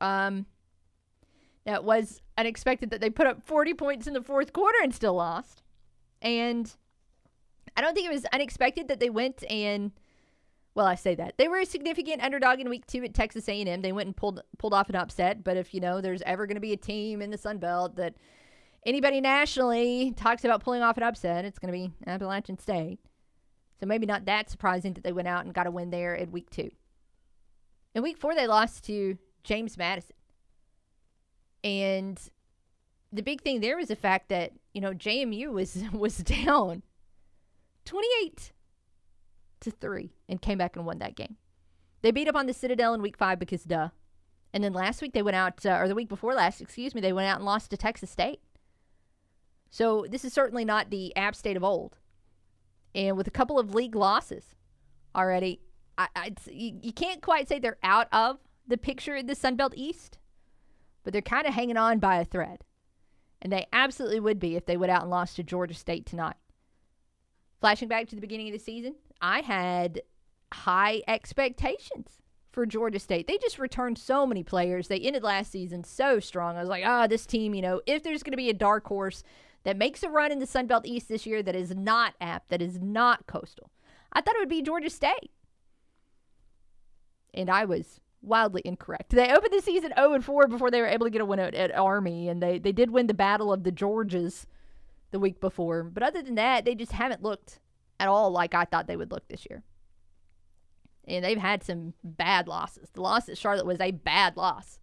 Um, now it was unexpected that they put up 40 points in the fourth quarter and still lost. And I don't think it was unexpected that they went and well, I say that. They were a significant underdog in week 2 at Texas A&M. They went and pulled pulled off an upset, but if you know there's ever going to be a team in the Sun Belt that anybody nationally talks about pulling off an upset, it's going to be Appalachian State. So maybe not that surprising that they went out and got a win there in week two. In week four, they lost to James Madison. And the big thing there was the fact that, you know, JMU was was down 28 to 3 and came back and won that game. They beat up on the Citadel in week 5 because duh. And then last week they went out uh, or the week before last, excuse me, they went out and lost to Texas State. So this is certainly not the App State of old and with a couple of league losses already, I, I you, you can't quite say they're out of the picture in the Sun Belt East, but they're kind of hanging on by a thread. And they absolutely would be if they went out and lost to Georgia State tonight. Flashing back to the beginning of the season, I had high expectations for Georgia State. They just returned so many players. They ended last season so strong. I was like, ah, oh, this team, you know, if there's going to be a dark horse that makes a run in the Sun Belt East this year that is not App, that is not coastal, I thought it would be Georgia State. And I was wildly incorrect. They opened the season 0 and 4 before they were able to get a win at, at Army, and they, they did win the Battle of the Georges the week before. But other than that, they just haven't looked at all like I thought they would look this year and they've had some bad losses. The loss at Charlotte was a bad loss.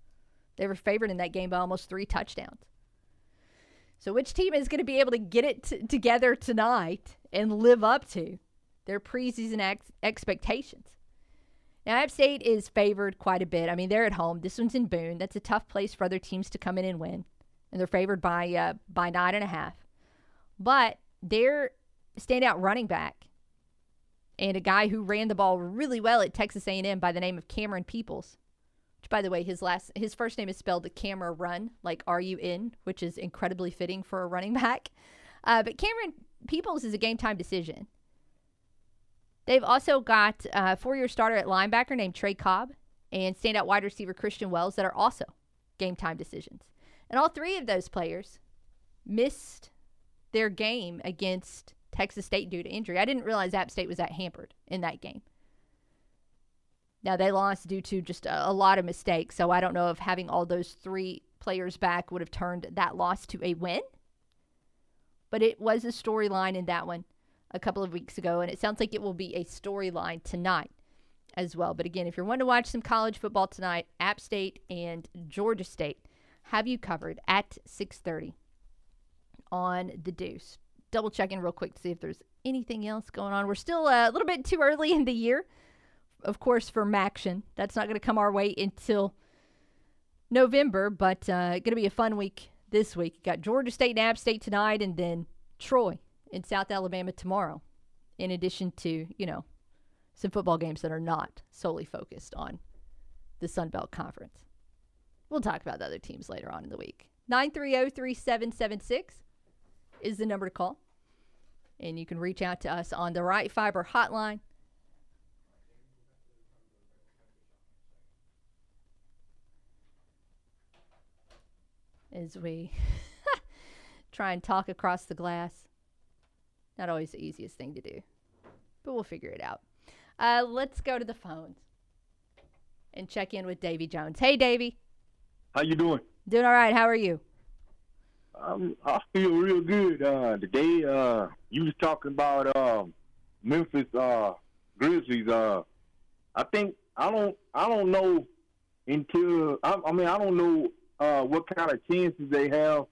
They were favored in that game by almost three touchdowns. So, which team is going to be able to get it t- together tonight and live up to their preseason ex- expectations? Now, App State is favored quite a bit. I mean, they're at home. This one's in Boone. That's a tough place for other teams to come in and win, and they're favored by uh, by nine and a half. But their standout running back and a guy who ran the ball really well at Texas A&M by the name of Camerun Peoples. By the way, his last his first name is spelled Camera Run, like R U N, which is incredibly fitting for a running back. Uh, but Camerun Peoples is a game time decision. They've also got a four year starter at linebacker named Trey Cobb and standout wide receiver Christian Wells that are also game time decisions. And all three of those players missed their game against Texas State due to injury. I didn't realize App State was that hampered in that game. Now, they lost due to just a, a lot of mistakes, so I don't know if having all those three players back would have turned that loss to a win. But it was a storyline in that one a couple of weeks ago, and it sounds like it will be a storyline tonight as well. But again, if you're wanting to watch some college football tonight, App State and Georgia State have you covered at 6:30 on the Deuce double checking real quick to see if there's anything else going on. We're still uh, a little bit too early in the year, of course, for MACtion. That's not going to come our way until November, but uh, going to be a fun week this week. You got Georgia State and App State tonight, and then Troy in South Alabama tomorrow, in addition to, you know, some football games that are not solely focused on the Sun Belt Conference. We'll talk about the other teams later on in the week. 930 3776 is the number to call. And you can reach out to us on the Right Fiber hotline. As we try and talk across the glass. Not always the easiest thing to do, but we'll figure it out. Uh, let's go to the phones and check in with Davy Jones. Hey, Davy. How you doing? Doing all right. How are you? Um, I feel real good. Uh, today, uh, you was talking about uh, Memphis uh, Grizzlies. Uh, I think I don't I don't know until I, I mean I don't know uh, what kind of chances they have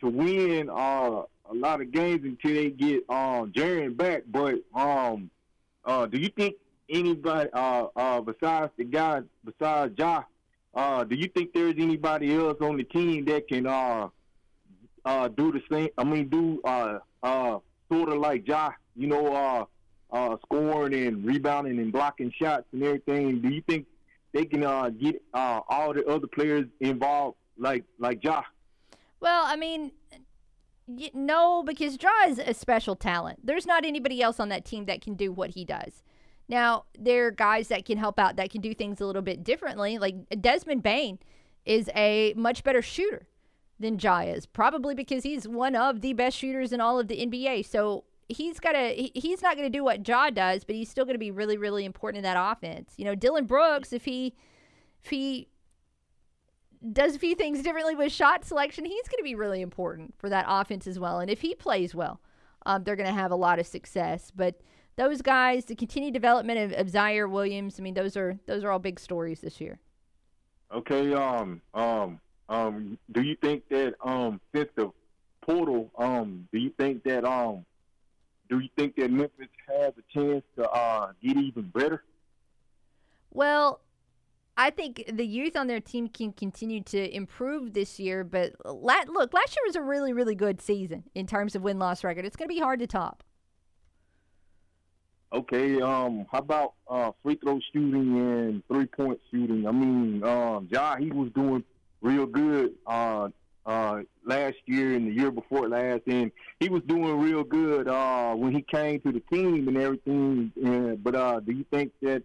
to win uh, a lot of games until they get um, Jaren back. But um, uh, do you think anybody uh, uh, besides the guy besides Ja, uh, do you think there's anybody else on the team that can uh, uh, do the same. I mean, do uh, uh, sort of like Ja, you know, uh, uh, scoring and rebounding and blocking shots and everything. Do you think they can uh, get uh, all the other players involved like like Ja? Well, I mean, no, because Ja is a special talent. There's not anybody else on that team that can do what he does. Now, there are guys that can help out that can do things a little bit differently. Like Desmond Bane is a much better shooter than Ja is, probably because he's one of the best shooters in all of the NBA. So he's got to he's not going to do what Ja does, but he's still going to be really really important in that offense. You know, Dillon Brooks, if he if he does a few things differently with shot selection, he's going to be really important for that offense as well. And if he plays well, um, they're going to have a lot of success. But those guys, the continued development of, of Ziaire Williams, I mean, those are those are all big stories this year. Okay. Um. Um. Um, do you think that um, since the portal, um, do you think that um, do you think that Memphis has a chance to uh, get even better? Well, I think the youth on their team can continue to improve this year. But look, last year was a really, really good season in terms of win loss record. It's going to be hard to top. Okay, um, how about uh, free throw shooting and three point shooting? I mean, um, Ja, he was doing real good uh, uh, last year and the year before last, and he was doing real good uh, when he came to the team and everything. And, but uh, do you think that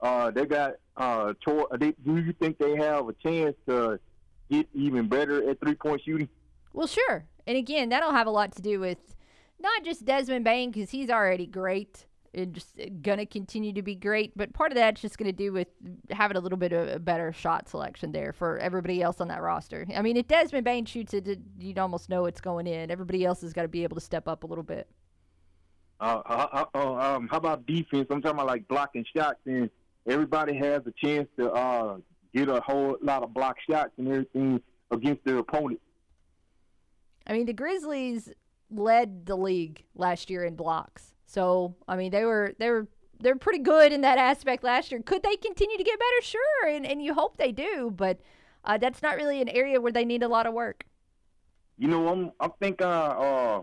Uh, they got. Uh, they, do you think they have a chance to get even better at three point shooting? Well, sure. And again, that'll have a lot to do with not just Desmond Bane because he's already great and just going to continue to be great, but part of that's just going to do with having a little bit of a better shot selection there for everybody else on that roster. I mean, if Desmond Bane shoots it, you'd almost know it's going in. Everybody else has got to be able to step up a little bit. Uh, uh, uh, um, how about defense? I'm talking about like blocking shots, and everybody has a chance to uh, get a whole lot of block shots and everything against their opponent. I mean, the Grizzlies led the league last year in blocks. So, I mean, they were they were they're pretty good in that aspect last year. Could they continue to get better? Sure, and and you hope they do, but uh, that's not really an area where they need a lot of work. You know, I'm I think uh, uh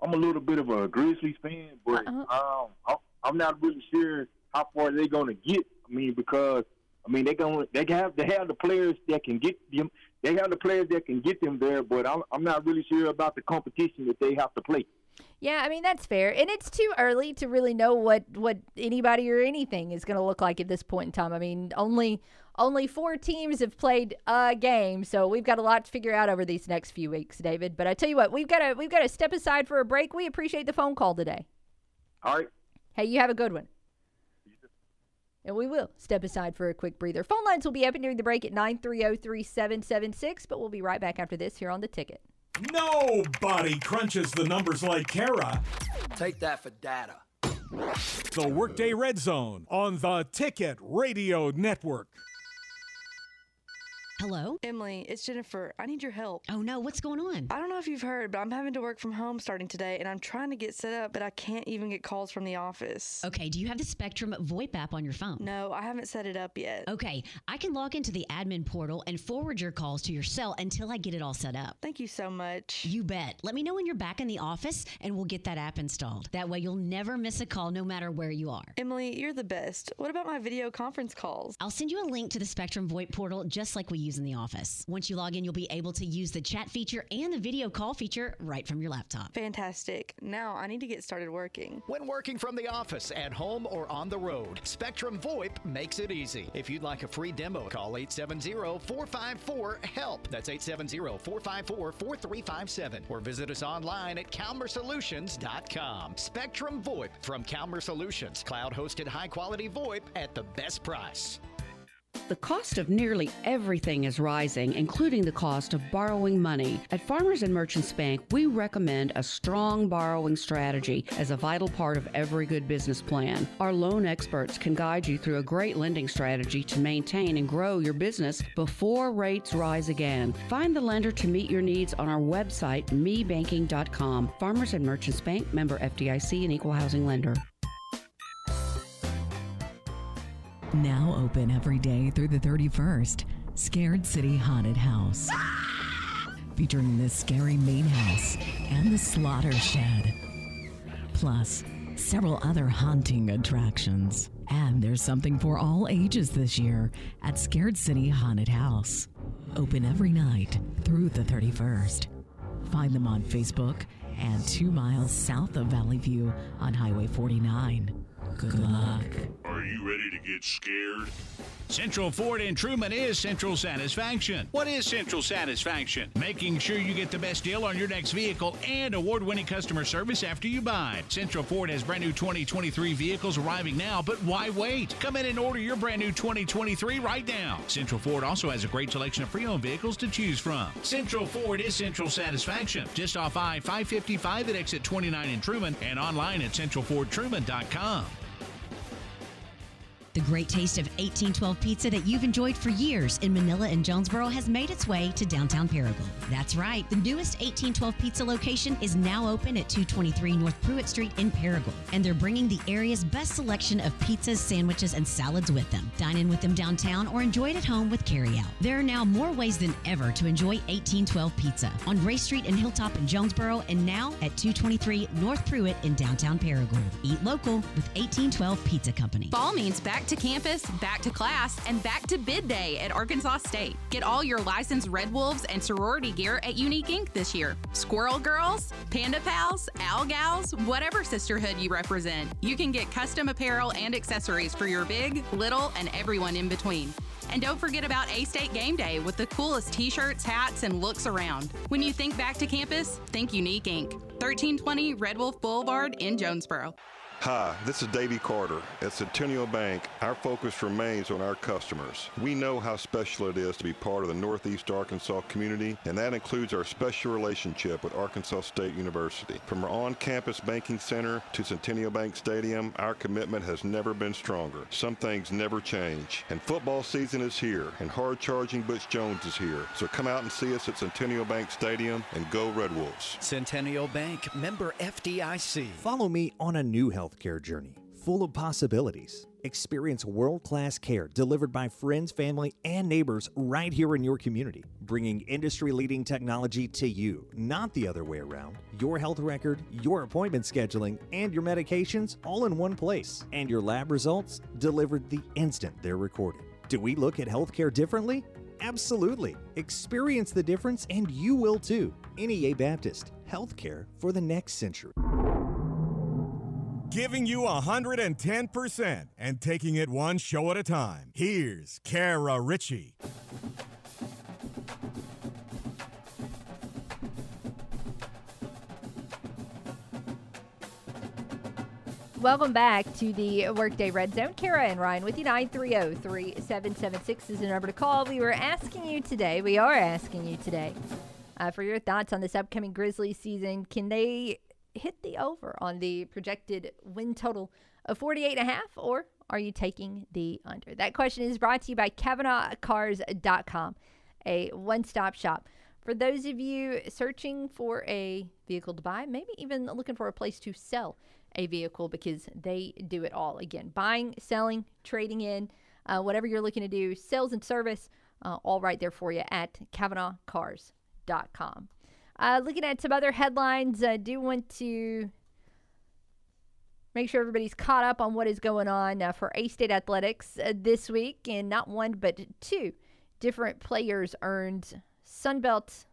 I'm a little bit of a Grizzlies fan, but uh-huh. um, I'm not really sure how far they're going to get. I mean, because I mean they're going they have they have the players that can get them. They have the players that can get them there, but I'm I'm not really sure about the competition that they have to play. Yeah, I mean that's fair, and it's too early to really know what what anybody or anything is going to look like at this point in time. I mean, only only four teams have played a game, so we've got a lot to figure out over these next few weeks, David. But I tell you what, we've got to we've got to step aside for a break. We appreciate the phone call today. All right. Hey, you have a good one. And we will step aside for a quick breather. Phone lines will be open during the break at 930 3776, but we'll be right back after this here on the ticket. Nobody crunches the numbers like Kara. Take that for data. The Workday Red Zone on the Ticket Radio Network. Hello? Emily, it's Jennifer. I need your help. Oh no, what's going on? I don't know if you've heard, but I'm having to work from home starting today, and I'm trying to get set up, but I can't even get calls from the office. Okay, do you have the Spectrum VoIP app on your phone? No, I haven't set it up yet. Okay, I can log into the admin portal and forward your calls to your cell until I get it all set up. Thank you so much. You bet. Let me know when you're back in the office, and we'll get that app installed. That way, you'll never miss a call no matter where you are. Emily, you're the best. What about my video conference calls? I'll send you a link to the Spectrum VoIP portal just like we use in the office. Once you log in, you'll be able to use the chat feature and the video call feature right from your laptop. Fantastic. Now I need to get started working. When working from the office, at home, or on the road, Spectrum VoIP makes it easy. If you'd like a free demo, call 870 454 HELP. That's 870 454 4357. Or visit us online at CalmerSolutions.com. Spectrum VoIP from Calmer Solutions. Cloud hosted high quality VoIP at the best price. The cost of nearly everything is rising, including the cost of borrowing money. At Farmers and Merchants Bank, we recommend a strong borrowing strategy as a vital part of every good business plan. Our loan experts can guide you through a great lending strategy to maintain and grow your business before rates rise again. Find the lender to meet your needs on our website, mebanking.com. Farmers and Merchants Bank, member FDIC, and equal housing lender. Now open every day through the 31st. Scared City Haunted House. Featuring the scary main house and the slaughter shed. Plus, several other haunting attractions. And there's something for all ages this year at Scared City Haunted House. Open every night through the 31st. Find them on Facebook and two miles south of Valley View on Highway 49. Good luck. Are you ready to get scared? Central Ford in Trumann is Central Satisfaction. What is Central Satisfaction? Making sure you get the best deal on your next vehicle and award winning customer service after you buy. Central Ford has brand new 2023 vehicles arriving now, but why wait? Come in and order your brand new 2023 right now. Central Ford also has a great selection of pre owned vehicles to choose from. Central Ford is Central Satisfaction, just off I 555 at exit 29 in Trumann and online at centralfordtruman.com. The great taste of 1812 pizza that you've enjoyed for years in Manila and Jonesboro has made its way to downtown Paragould. That's right, the newest 1812 pizza location is now open at 223 North Pruitt Street in Paragould, and they're bringing the area's best selection of pizzas, sandwiches, and salads with them. Dine in with them downtown or enjoy it at home with carryout. There are now more ways than ever to enjoy 1812 pizza on Ray Street and Hilltop in Jonesboro, and now at 223 North Pruitt in downtown Paragould. Eat local with 1812 Pizza Company. Fall means back to campus, back to class, and back to bid day at Arkansas State. Get all your licensed Red Wolves and sorority gear at Unique Inc. this year. Squirrel Girls, Panda Pals, Owl Gals, whatever sisterhood you represent, you can get custom apparel and accessories for your big, little, and everyone in between. And don't forget about A State Game Day with the coolest t shirts, hats, and looks around. When you think back to campus, think Unique Inc. 1320 Red Wolf Boulevard in Jonesboro. Hi, this is Davey Carter. At Centennial Bank, our focus remains on our customers. We know how special it is to be part of the Northeast Arkansas community, and that includes our special relationship with Arkansas State University. From our on-campus banking center to Centennial Bank Stadium, our commitment has never been stronger. Some things never change. And football season is here, and hard-charging Butch Jones is here. So come out and see us at Centennial Bank Stadium and go Red Wolves. Centennial Bank, member FDIC. Follow me on a new healthcare journey full of possibilities. Experience world class care delivered by friends, family, and neighbors right here in your community, bringing industry leading technology to you, not the other way around. Your health record, your appointment scheduling, and your medications all in one place, and your lab results delivered the instant they're recorded. Do we look at healthcare differently? Absolutely. Experience the difference, and you will too. NEA Baptist, healthcare for the next century. Giving you 110% and taking it one show at a time. Here's Kara Richey. Welcome back to the Workday Red Zone. Kara and Ryan with you. 930 3776 is the number to call. We were asking you today, we are asking you today, uh, for your thoughts on this upcoming Grizzlies season. Can they hit the over on the projected win total of 48 and a half, or are you taking the under? That question is brought to you by CavenaughCars.com, a one stop shop. For those of you searching for a vehicle to buy, maybe even looking for a place to sell a vehicle because they do it all. Again, buying, selling, trading in, uh, whatever you're looking to do, sales and service, uh, all right there for you at CavenaughCars.com. Uh, looking at some other headlines, I do want to make sure everybody's caught up on what is going on uh, for A State Athletics uh, this week. And not one, but two different players earned Sunbelt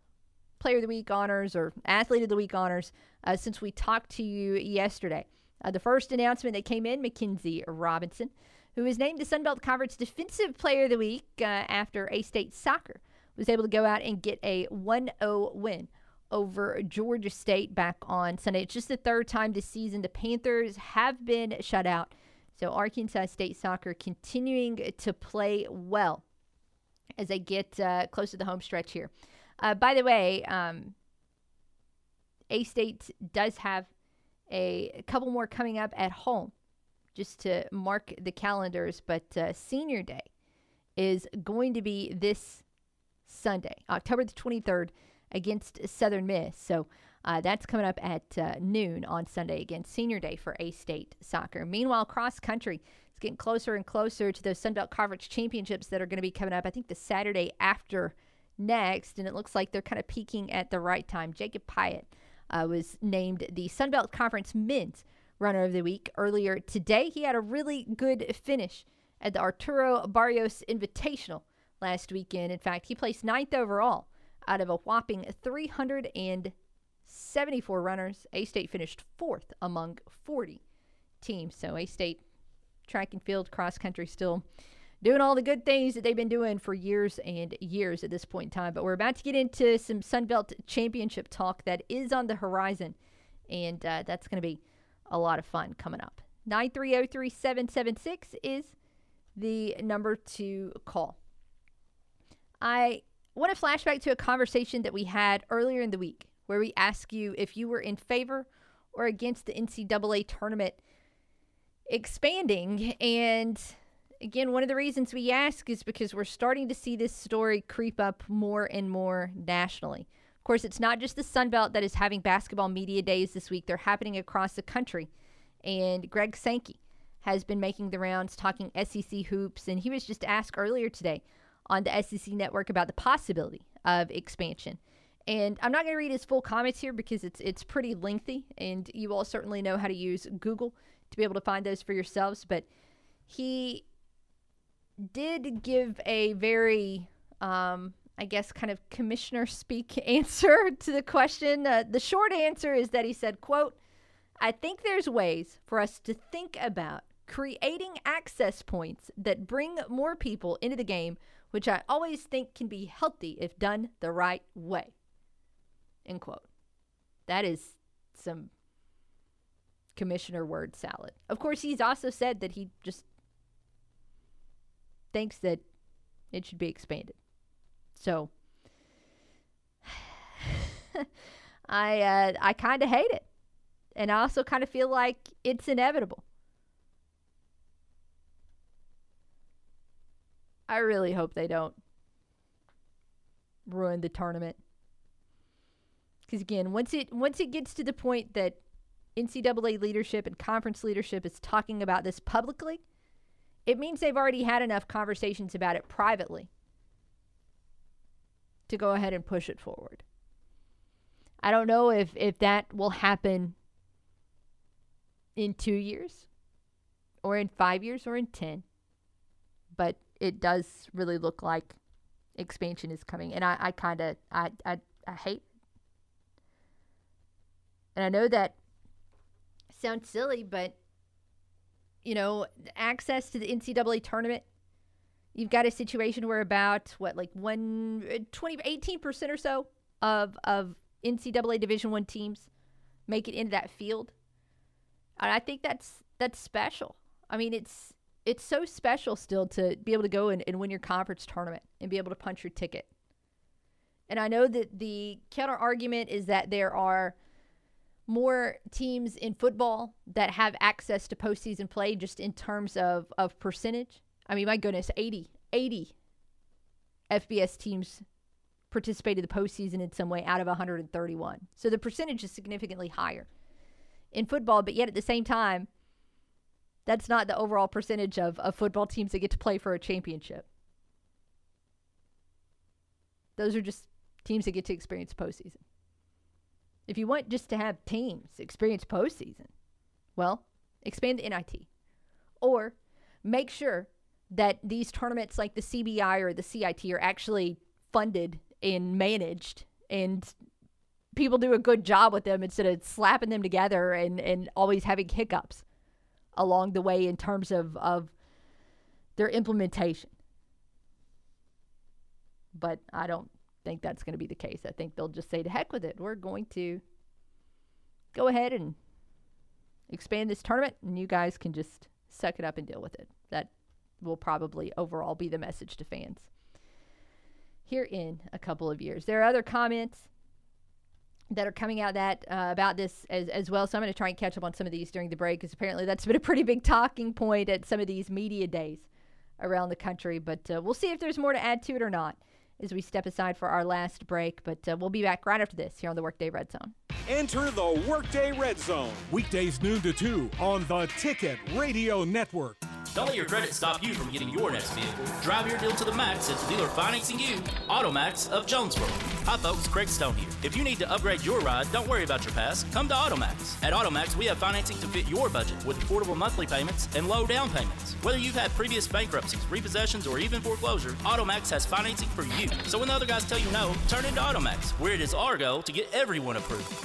Player of the Week honors or Athlete of the Week honors uh, since we talked to you yesterday. Uh, the first announcement that came in Mackenzie Robinson, who was named the Sunbelt Conference Defensive Player of the Week uh, after A State Soccer was able to go out and get a 1 0 win over Georgia State back on Sunday. It's just the third time this season the Panthers have been shut out. So Arkansas State soccer continuing to play well as they get uh, close to the home stretch here. Uh, by the way, um, A State does have a, a, couple more coming up at home just to mark the calendars, but uh, Senior Day is going to be this Sunday, October the 23rd against Southern Miss. So uh, that's coming up at uh, noon on Sunday against Senior Day for A State soccer. Meanwhile, cross country is getting closer and closer to those Sunbelt Conference championships that are going to be coming up. I think the Saturday after next, and it looks like they're kind of peaking at the right time. Jacob Pyatt uh, was named the Sunbelt Conference Men's Runner of the Week earlier today. He had a really good finish at the Arturo Barrios Invitational last weekend. In fact, he placed ninth overall out of a whopping 374 runners. A State finished fourth among 40 teams. So A State track and field, cross country still doing all the good things that they've been doing for years and years at this point in time. But we're about to get into some Sunbelt Championship talk that is on the horizon. And uh, that's going to be a lot of fun coming up. 9303776 is the number to call. I want to flashback to a conversation that we had earlier in the week where we asked you if you were in favor or against the NCAA tournament expanding. And again, one of the reasons we ask is because we're starting to see this story creep up more and more nationally. Of course, it's not just the Sun Belt that is having basketball media days this week, they're happening across the country. And Greg Sankey has been making the rounds talking SEC hoops. And he was just asked earlier today on the SEC network about the possibility of expansion. And I'm not going to read his full comments here because it's it's pretty lengthy, and you all certainly know how to use Google to be able to find those for yourselves. But he did give a very, um, I guess, kind of commissioner speak answer to the question. Uh, the short answer is that he said, "quote I think there's ways for us to think about creating access points that bring more people into the game, which I always think can be healthy if done the right way." End quote. That is some commissioner word salad. Of course, he's also said that he just thinks that it should be expanded. So I uh, I kind of hate it, and I also kind of feel like it's inevitable. I really hope they don't ruin the tournament. Because again, once it once it gets to the point that NCAA leadership and conference leadership is talking about this publicly, it means they've already had enough conversations about it privately to go ahead and push it forward. I don't know if, if that will happen in two years or in five years or in 10, but it does really look like expansion is coming. And I, I kind of, I, I, I hate and I know that sounds silly, but you know, access to the NCAA tournament, you've got a situation where about what like one uh, 20 18% or so of of NCAA Division 1 teams make it into that field. And I think that's that's special. I mean, it's it's so special still to be able to go and, and win your conference tournament and be able to punch your ticket. And I know that the counter argument is that there are more teams in football that have access to postseason play just in terms of, of percentage. I mean, my goodness, 80, 80 FBS teams participated in the postseason in some way out of 131. So the percentage is significantly higher in football, but yet at the same time, that's not the overall percentage of, of football teams that get to play for a championship. Those are just teams that get to experience postseason. If you want just to have teams experience postseason, well, expand the NIT. Or make sure that these tournaments like the CBI or the CIT are actually funded and managed and people do a good job with them instead of slapping them together and, and always having hiccups along the way in terms of, of their implementation. But I don't think that's going to be the case. I think they'll just say, to heck with it. We're going to go ahead and expand this tournament, and you guys can just suck it up and deal with it. That will probably overall be the message to fans here in a couple of years. There are other comments that are coming out that uh, about this as, as well. So I'm going to try and catch up on some of these during the break because apparently that's been a pretty big talking point at some of these media days around the country. But uh, we'll see if there's more to add to it or not as we step aside for our last break. But uh, we'll be back right after this here on the Workday Red Zone. Enter the Workday Red Zone, weekdays noon to 2 on the Ticket Radio Network. Don't let your credit stop you from getting your next vehicle. Drive your deal to the max at the dealer financing you, Automax of Jonesboro. Hi folks, Craig Stone here. If you need to upgrade your ride, don't worry about your past. Come to Automax. At Automax, we have financing to fit your budget with affordable monthly payments and low down payments. Whether you've had previous bankruptcies, repossessions, or even foreclosure, Automax has financing for you. So when the other guys tell you no, turn into Automax, where it is our goal to get everyone approved.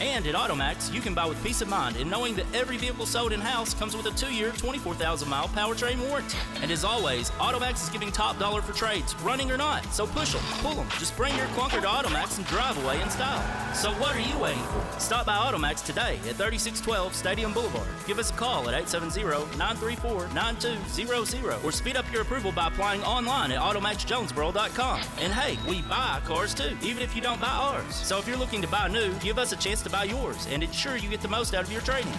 And at Automax, you can buy with peace of mind in knowing that every vehicle sold in house comes with a two year, 24,000 mile powertrain warranty. And as always, Automax is giving top dollar for trades, running or not. So push them, pull them. Just bring your clunker to Automax and drive away in style. So what are you waiting for? Stop by Automax today at 3612 Stadium Boulevard. Give us a call at 870 934 9200 or speed up your approval by applying online at AutomaxJonesboro.com. And hey, we buy cars too, even if you don't buy ours. So if you're looking to buy new, give us a chance to buy yours and ensure you get the most out of your trade-in.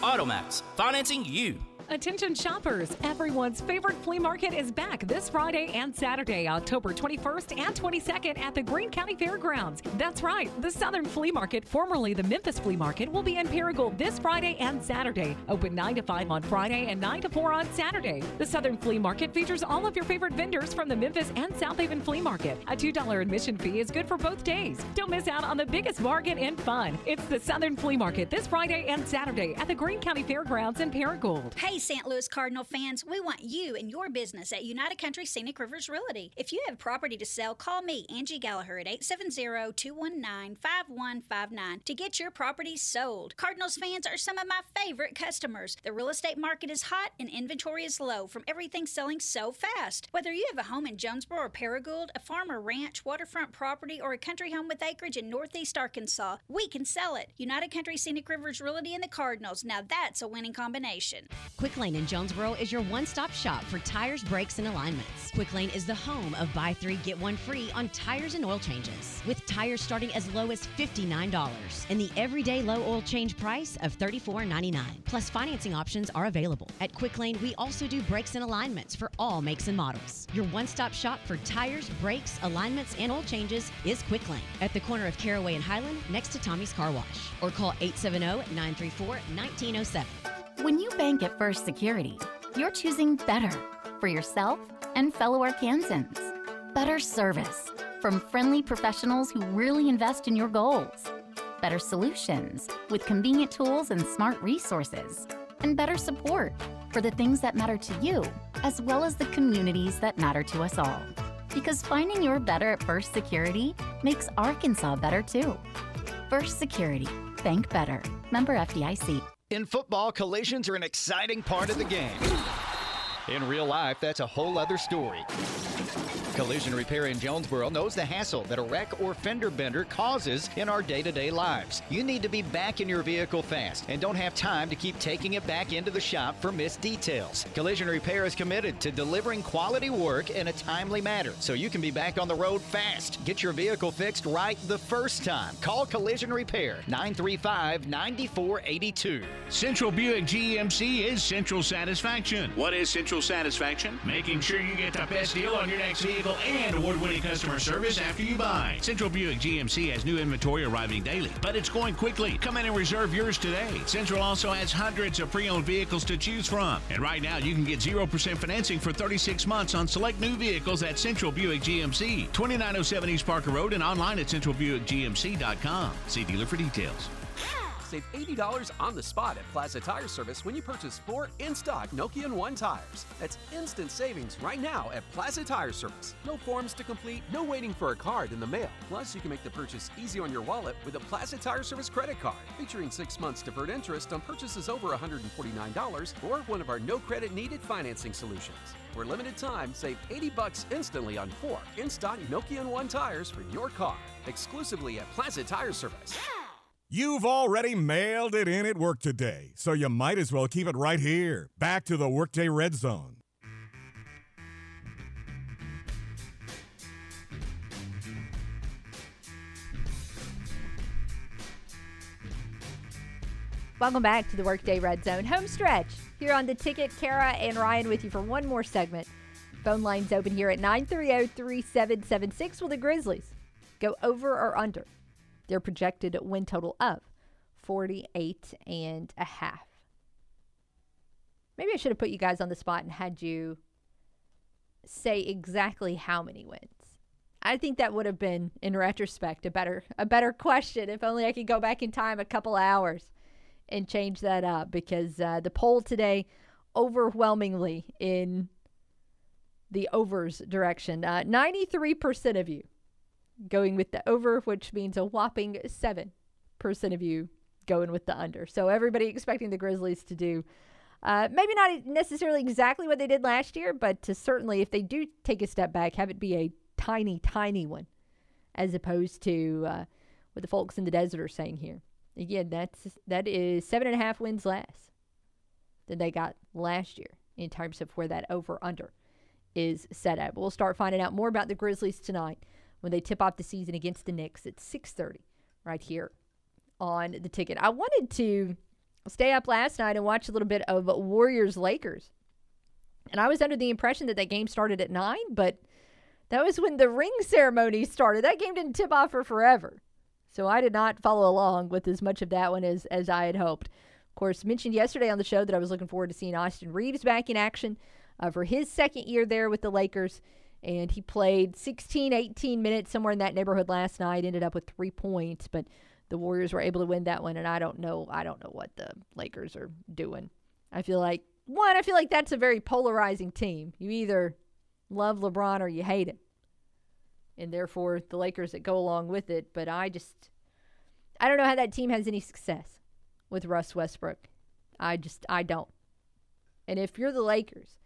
Automax, financing you. Attention shoppers, everyone's favorite flea market is back this Friday and Saturday, October 21st and 22nd at the Greene County Fairgrounds. That's right, the Southern Flea Market, formerly the Memphis Flea Market, will be in Paragould this Friday and Saturday. Open 9 to 5 on Friday and 9 to 4 on Saturday. The Southern Flea Market features all of your favorite vendors from the Memphis and South Haven Flea Market. A $2 admission fee is good for both days. Don't miss out on the biggest bargain and fun. It's the Southern Flea Market this Friday and Saturday at the Greene County Fairgrounds in Paragould. Hey, St. Louis Cardinal fans, we want you and your business at United Country Scenic Rivers Realty. If you have property to sell, call me, Angie Gallagher, at 870 219 5159 to get your property sold. Cardinals fans are some of my favorite customers. The real estate market is hot and inventory is low from everything selling so fast. Whether you have a home in Jonesboro or Paragould, a farm or ranch, waterfront property, or a country home with acreage in Northeast Arkansas, we can sell it. United Country Scenic Rivers Realty and the Cardinals. Now that's a winning combination. Quick Lane in Jonesboro is your one stop shop for tires, brakes, and alignments. Quick Lane is the home of buy three, get one free on tires and oil changes, with tires starting as low as $59 and the everyday low oil change price of $34.99. Plus, financing options are available. At Quick Lane, we also do brakes and alignments for all makes and models. Your one stop shop for tires, brakes, alignments, and oil changes is Quick Lane at the corner of Caraway and Highland next to Tommy's Car Wash. Or call 870 934 1907. When you bank at First Security, you're choosing better for yourself and fellow Arkansans. Better service from friendly professionals who really invest in your goals. Better solutions with convenient tools and smart resources. And better support for the things that matter to you, as well as the communities that matter to us all. Because finding your better at First Security makes Arkansas better too. First Security. Bank better. Member FDIC. In football, collisions are an exciting part of the game. In real life, that's a whole other story. Collision Repair in Jonesboro knows the hassle that a wreck or fender bender causes in our day to day lives. You need to be back in your vehicle fast and don't have time to keep taking it back into the shop for missed details. Collision Repair is committed to delivering quality work in a timely manner so you can be back on the road fast. Get your vehicle fixed right the first time. Call Collision Repair 935 9482. Central Buick GMC is Central Satisfaction. What is Central Satisfaction? Making sure you get the best deal on your next vehicle and award winning customer service after you buy. Central Buick GMC has new inventory arriving daily, but it's going quickly. Come in and reserve yours today. Central also has hundreds of pre owned vehicles to choose from. And right now, you can get 0% financing for 36 months on select new vehicles at Central Buick GMC, 2907 East Parker Road, and online at centralbuickgmc.com. See dealer for details. Save $80 on the spot at Plaza Tire Service when you purchase four in stock Nokian One tires. That's instant savings right now at Plaza Tire Service. No forms to complete, no waiting for a card in the mail. Plus, you can make the purchase easy on your wallet with a Plaza Tire Service credit card, featuring six months deferred interest on purchases over $149 or one of our no credit needed financing solutions. For limited time, save 80 bucks instantly on four in stock Nokian One tires for your car, exclusively at Plaza Tire Service. You've already mailed it in at work today, so you might as well keep it right here. Back to the Workday Red Zone. Welcome back to the Workday Red Zone home stretch here on the ticket. Kara and Ryan with you for one more segment. Phone lines open here at 930 3776. Will the Grizzlies go over or under their projected win total of 48 and a half? Maybe I should have put you guys on the spot and had you say exactly how many wins. I think that would have been, in retrospect, a better a better question. If only I could go back in time a couple hours and change that up because uh, the poll today overwhelmingly in the overs direction. Uh, 93% of you going with the over, which means a whopping 7% of you going with the under. So everybody expecting the Grizzlies to do uh, maybe not necessarily exactly what they did last year, but to certainly, if they do take a step back, have it be a tiny, tiny one, as opposed to uh, what the folks in the desert are saying here. Again, that's that is seven and a half wins less than they got last year in terms of where that over under is set at. But we'll start finding out more about the Grizzlies tonight when they tip off the season against the Knicks at 6:30 right here on the ticket. I wanted to stay up last night and watch a little bit of Warriors Lakers. And I was under the impression that that game started at 9, but that was when the ring ceremony started. That game didn't tip off for forever. So I did not follow along with as much of that one as, as I had hoped. Of course, mentioned yesterday on the show that I was looking forward to seeing Austin Reaves back in action uh, for his second year there with the Lakers. And he played 16, 18 minutes, somewhere in that neighborhood last night, ended up with three points. But the Warriors were able to win that one. And I don't know, I don't know what the Lakers are doing. I feel like one, I feel like that's a very polarizing team. You either love LeBron or you hate him. And therefore, the Lakers that go along with it. But I just, I don't know how that team has any success with Russ Westbrook. I just, I don't. And if you're the Lakers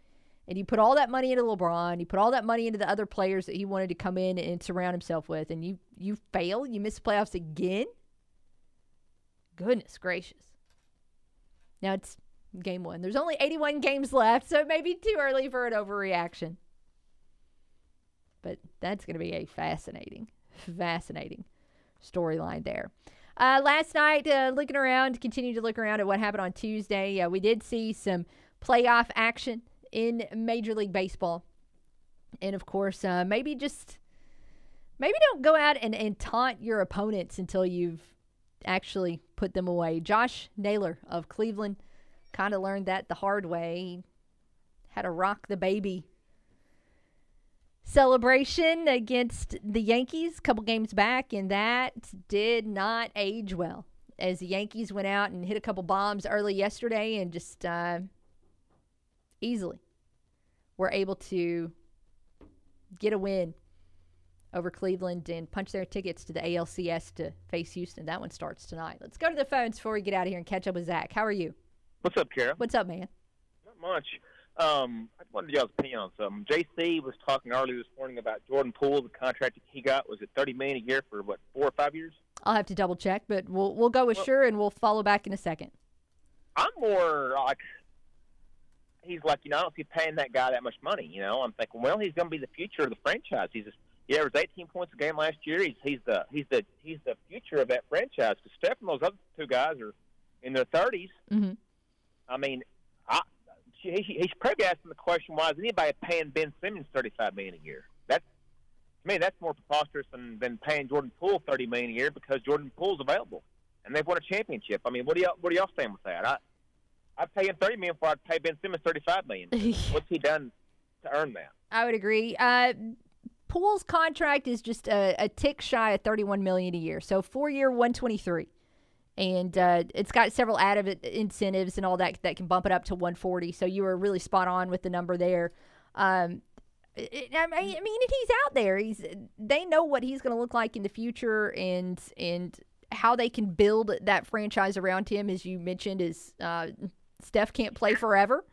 and you put all that money into LeBron, you put all that money into the other players that he wanted to come in and surround himself with, and you you fail, you miss the playoffs again. Goodness gracious. Now it's game one. There's only 81 games left, so it may be too early for an overreaction. But that's going to be a fascinating, fascinating storyline there. Uh, last night, uh, looking around, continue to look around at what happened on Tuesday. Uh, we did see some playoff action in Major League Baseball. And of course, uh, maybe just maybe don't go out and, and taunt your opponents until you've actually put them away. Josh Naylor of Cleveland kind of learned that the hard way. He had a rock the baby celebration against the Yankees a couple games back, and that did not age well. As the Yankees went out and hit a couple bombs early yesterday and just uh, easily were able to get a win over Cleveland and punch their tickets to the ALCS to face Houston. That one starts tonight. Let's go to the phones before we get out of here and catch up with Zach. How are you? What's up, Kara? What's up, man? Not much. Um, I wanted y'all's opinion on something. JC was talking earlier this morning about Jordan Poole. The contract that he got was it thirty million a year for what four or five years? I'll have to double check, but we'll we'll go with Well- sure and we'll follow back in a second. I'm more like he's like you know I don't see paying that guy that much money. You know I'm thinking well he's going to be the future of the franchise. He's just, he averaged 18 points a game last year. He's he's the he's the he's the future of that franchise. Because Steph and those other two guys are in their 30s. Mm-hmm. I mean, I, he, he's probably asking the question: Why is anybody paying Ben Simmons thirty-five million a year? That's to me, that's more preposterous than, than paying Jordan Poole thirty million a year because Jordan Poole's available and they've won a championship. I mean, what do y'all what do y'all stand with that? I I'd pay him thirty million before I'd pay Ben Simmons thirty-five million. What's he done to earn that? I would agree. Uh, Poole's contract is just a, a tick shy of 31 million a year, so four year 123, and uh, it's got several added incentives and all that that can bump it up to 140. So you were really spot on with the number there. Um, it, I mean, I mean, he's out there. He's they know what he's going to look like in the future, and and how they can build that franchise around him. As you mentioned, is uh, Steph can't play forever.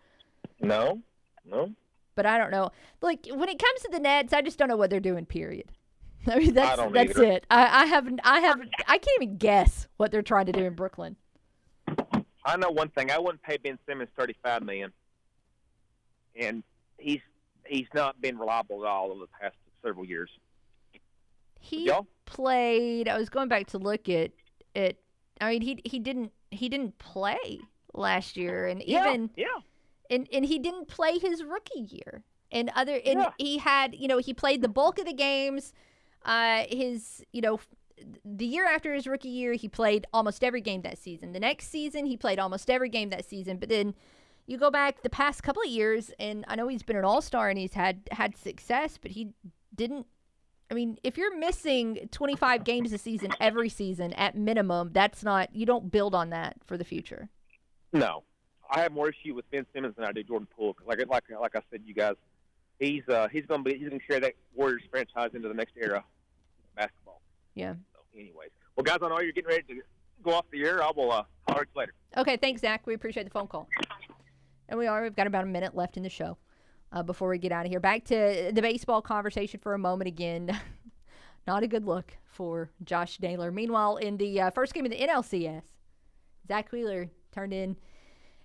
No, no. But I don't know. Like when it comes to the Nets, I just don't know what they're doing. Period. I mean, that's don't that's either. it. I, I haven't. I haven't. I can't even guess what they're trying to do in Brooklyn. I know one thing. I wouldn't pay Ben Simmons thirty-five million, and he's he's not been reliable at all over the past several years. He Y'all? played. I was going back to look at it. I mean, he he didn't he didn't play last year, and Yeah, even yeah. and and he didn't play his rookie year. And other and Yeah. he had you know he played the bulk of the games. Uh, his you know the year after his rookie year, he played almost every game that season. The next season, he played almost every game that season. But then you go back the past couple of years, and I know he's been an all star and he's had had success, but he didn't. I mean, if you're missing 25 games a season every season at minimum, that's not you don't build on that for the future. No, I have more issue with Ben Simmons than I do Jordan Poole. like like like I said, you guys, he's uh he's gonna be he's gonna carry that Warriors franchise into the next era of basketball. Yeah. So, anyways, well, guys, I know you're getting ready to go off the air. I will uh, holler at you later. Okay, thanks, Zach. We appreciate the phone call. And we are. We've got about a minute left in the show uh, before we get out of here. Back to the baseball conversation for a moment again. Not a good look for Josh Naylor. Meanwhile, in the uh, first game of the NLCS, Zack Wheeler turned in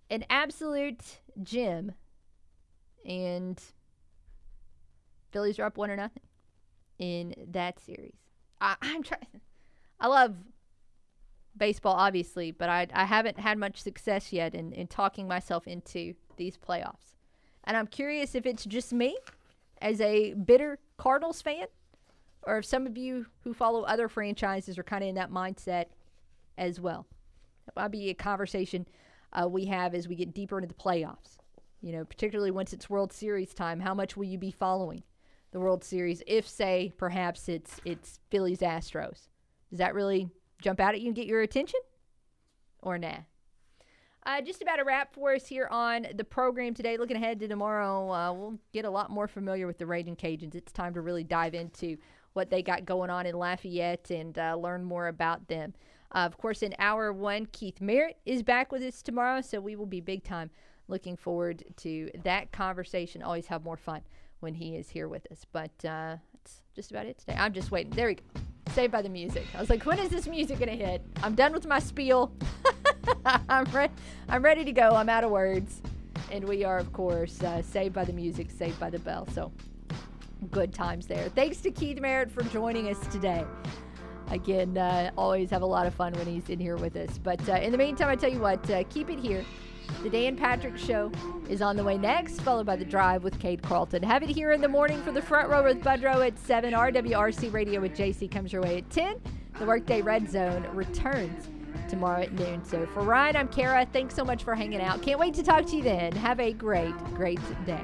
an absolute gem, and Phillies are up one or nothing in that series. I, I'm trying. I love baseball, obviously, but I, I haven't had much success yet in, in talking myself into these playoffs. And I'm curious if it's just me as a bitter Cardinals fan, or if some of you who follow other franchises are kind of in that mindset as well. That might be a conversation uh, we have as we get deeper into the playoffs. You know, particularly once it's World Series time, how much will you be following the World Series? If, say, perhaps it's it's Phillies Astros, does that really jump out at you and get your attention, or nah? Uh, just about a wrap for us here on the program today. Looking ahead to tomorrow, uh, we'll get a lot more familiar with the Ragin' Cajuns. It's time to really dive into what they got going on in Lafayette and uh, learn more about them. Uh, of course, in hour one, Keith Merritt is back with us tomorrow, so we will be big time looking forward to that conversation. Always have more fun when he is here with us. But uh, that's just about it today. I'm just waiting. There we go. Saved by the music. I was like, when is this music to hit? I'm done with my spiel. I'm, re- I'm ready to go. I'm out of words. And we are, of course, uh, saved by the music, saved by the bell. So good times there. Thanks to Keith Merritt for joining us today. Again, uh, always have a lot of fun when he's in here with us. But uh, in the meantime, I tell you what, uh, keep it here. The Dan Patrick Show is on the way next, followed by The Drive with Kate Carlton. Have it here in the morning for the front row with Budrow at 7. RWRC Radio with JC comes your way at 10. The Workday Red Zone returns tomorrow at noon. So for Ryan, I'm Kara. Thanks so much for hanging out. Can't wait to talk to you then. Have a great, great day.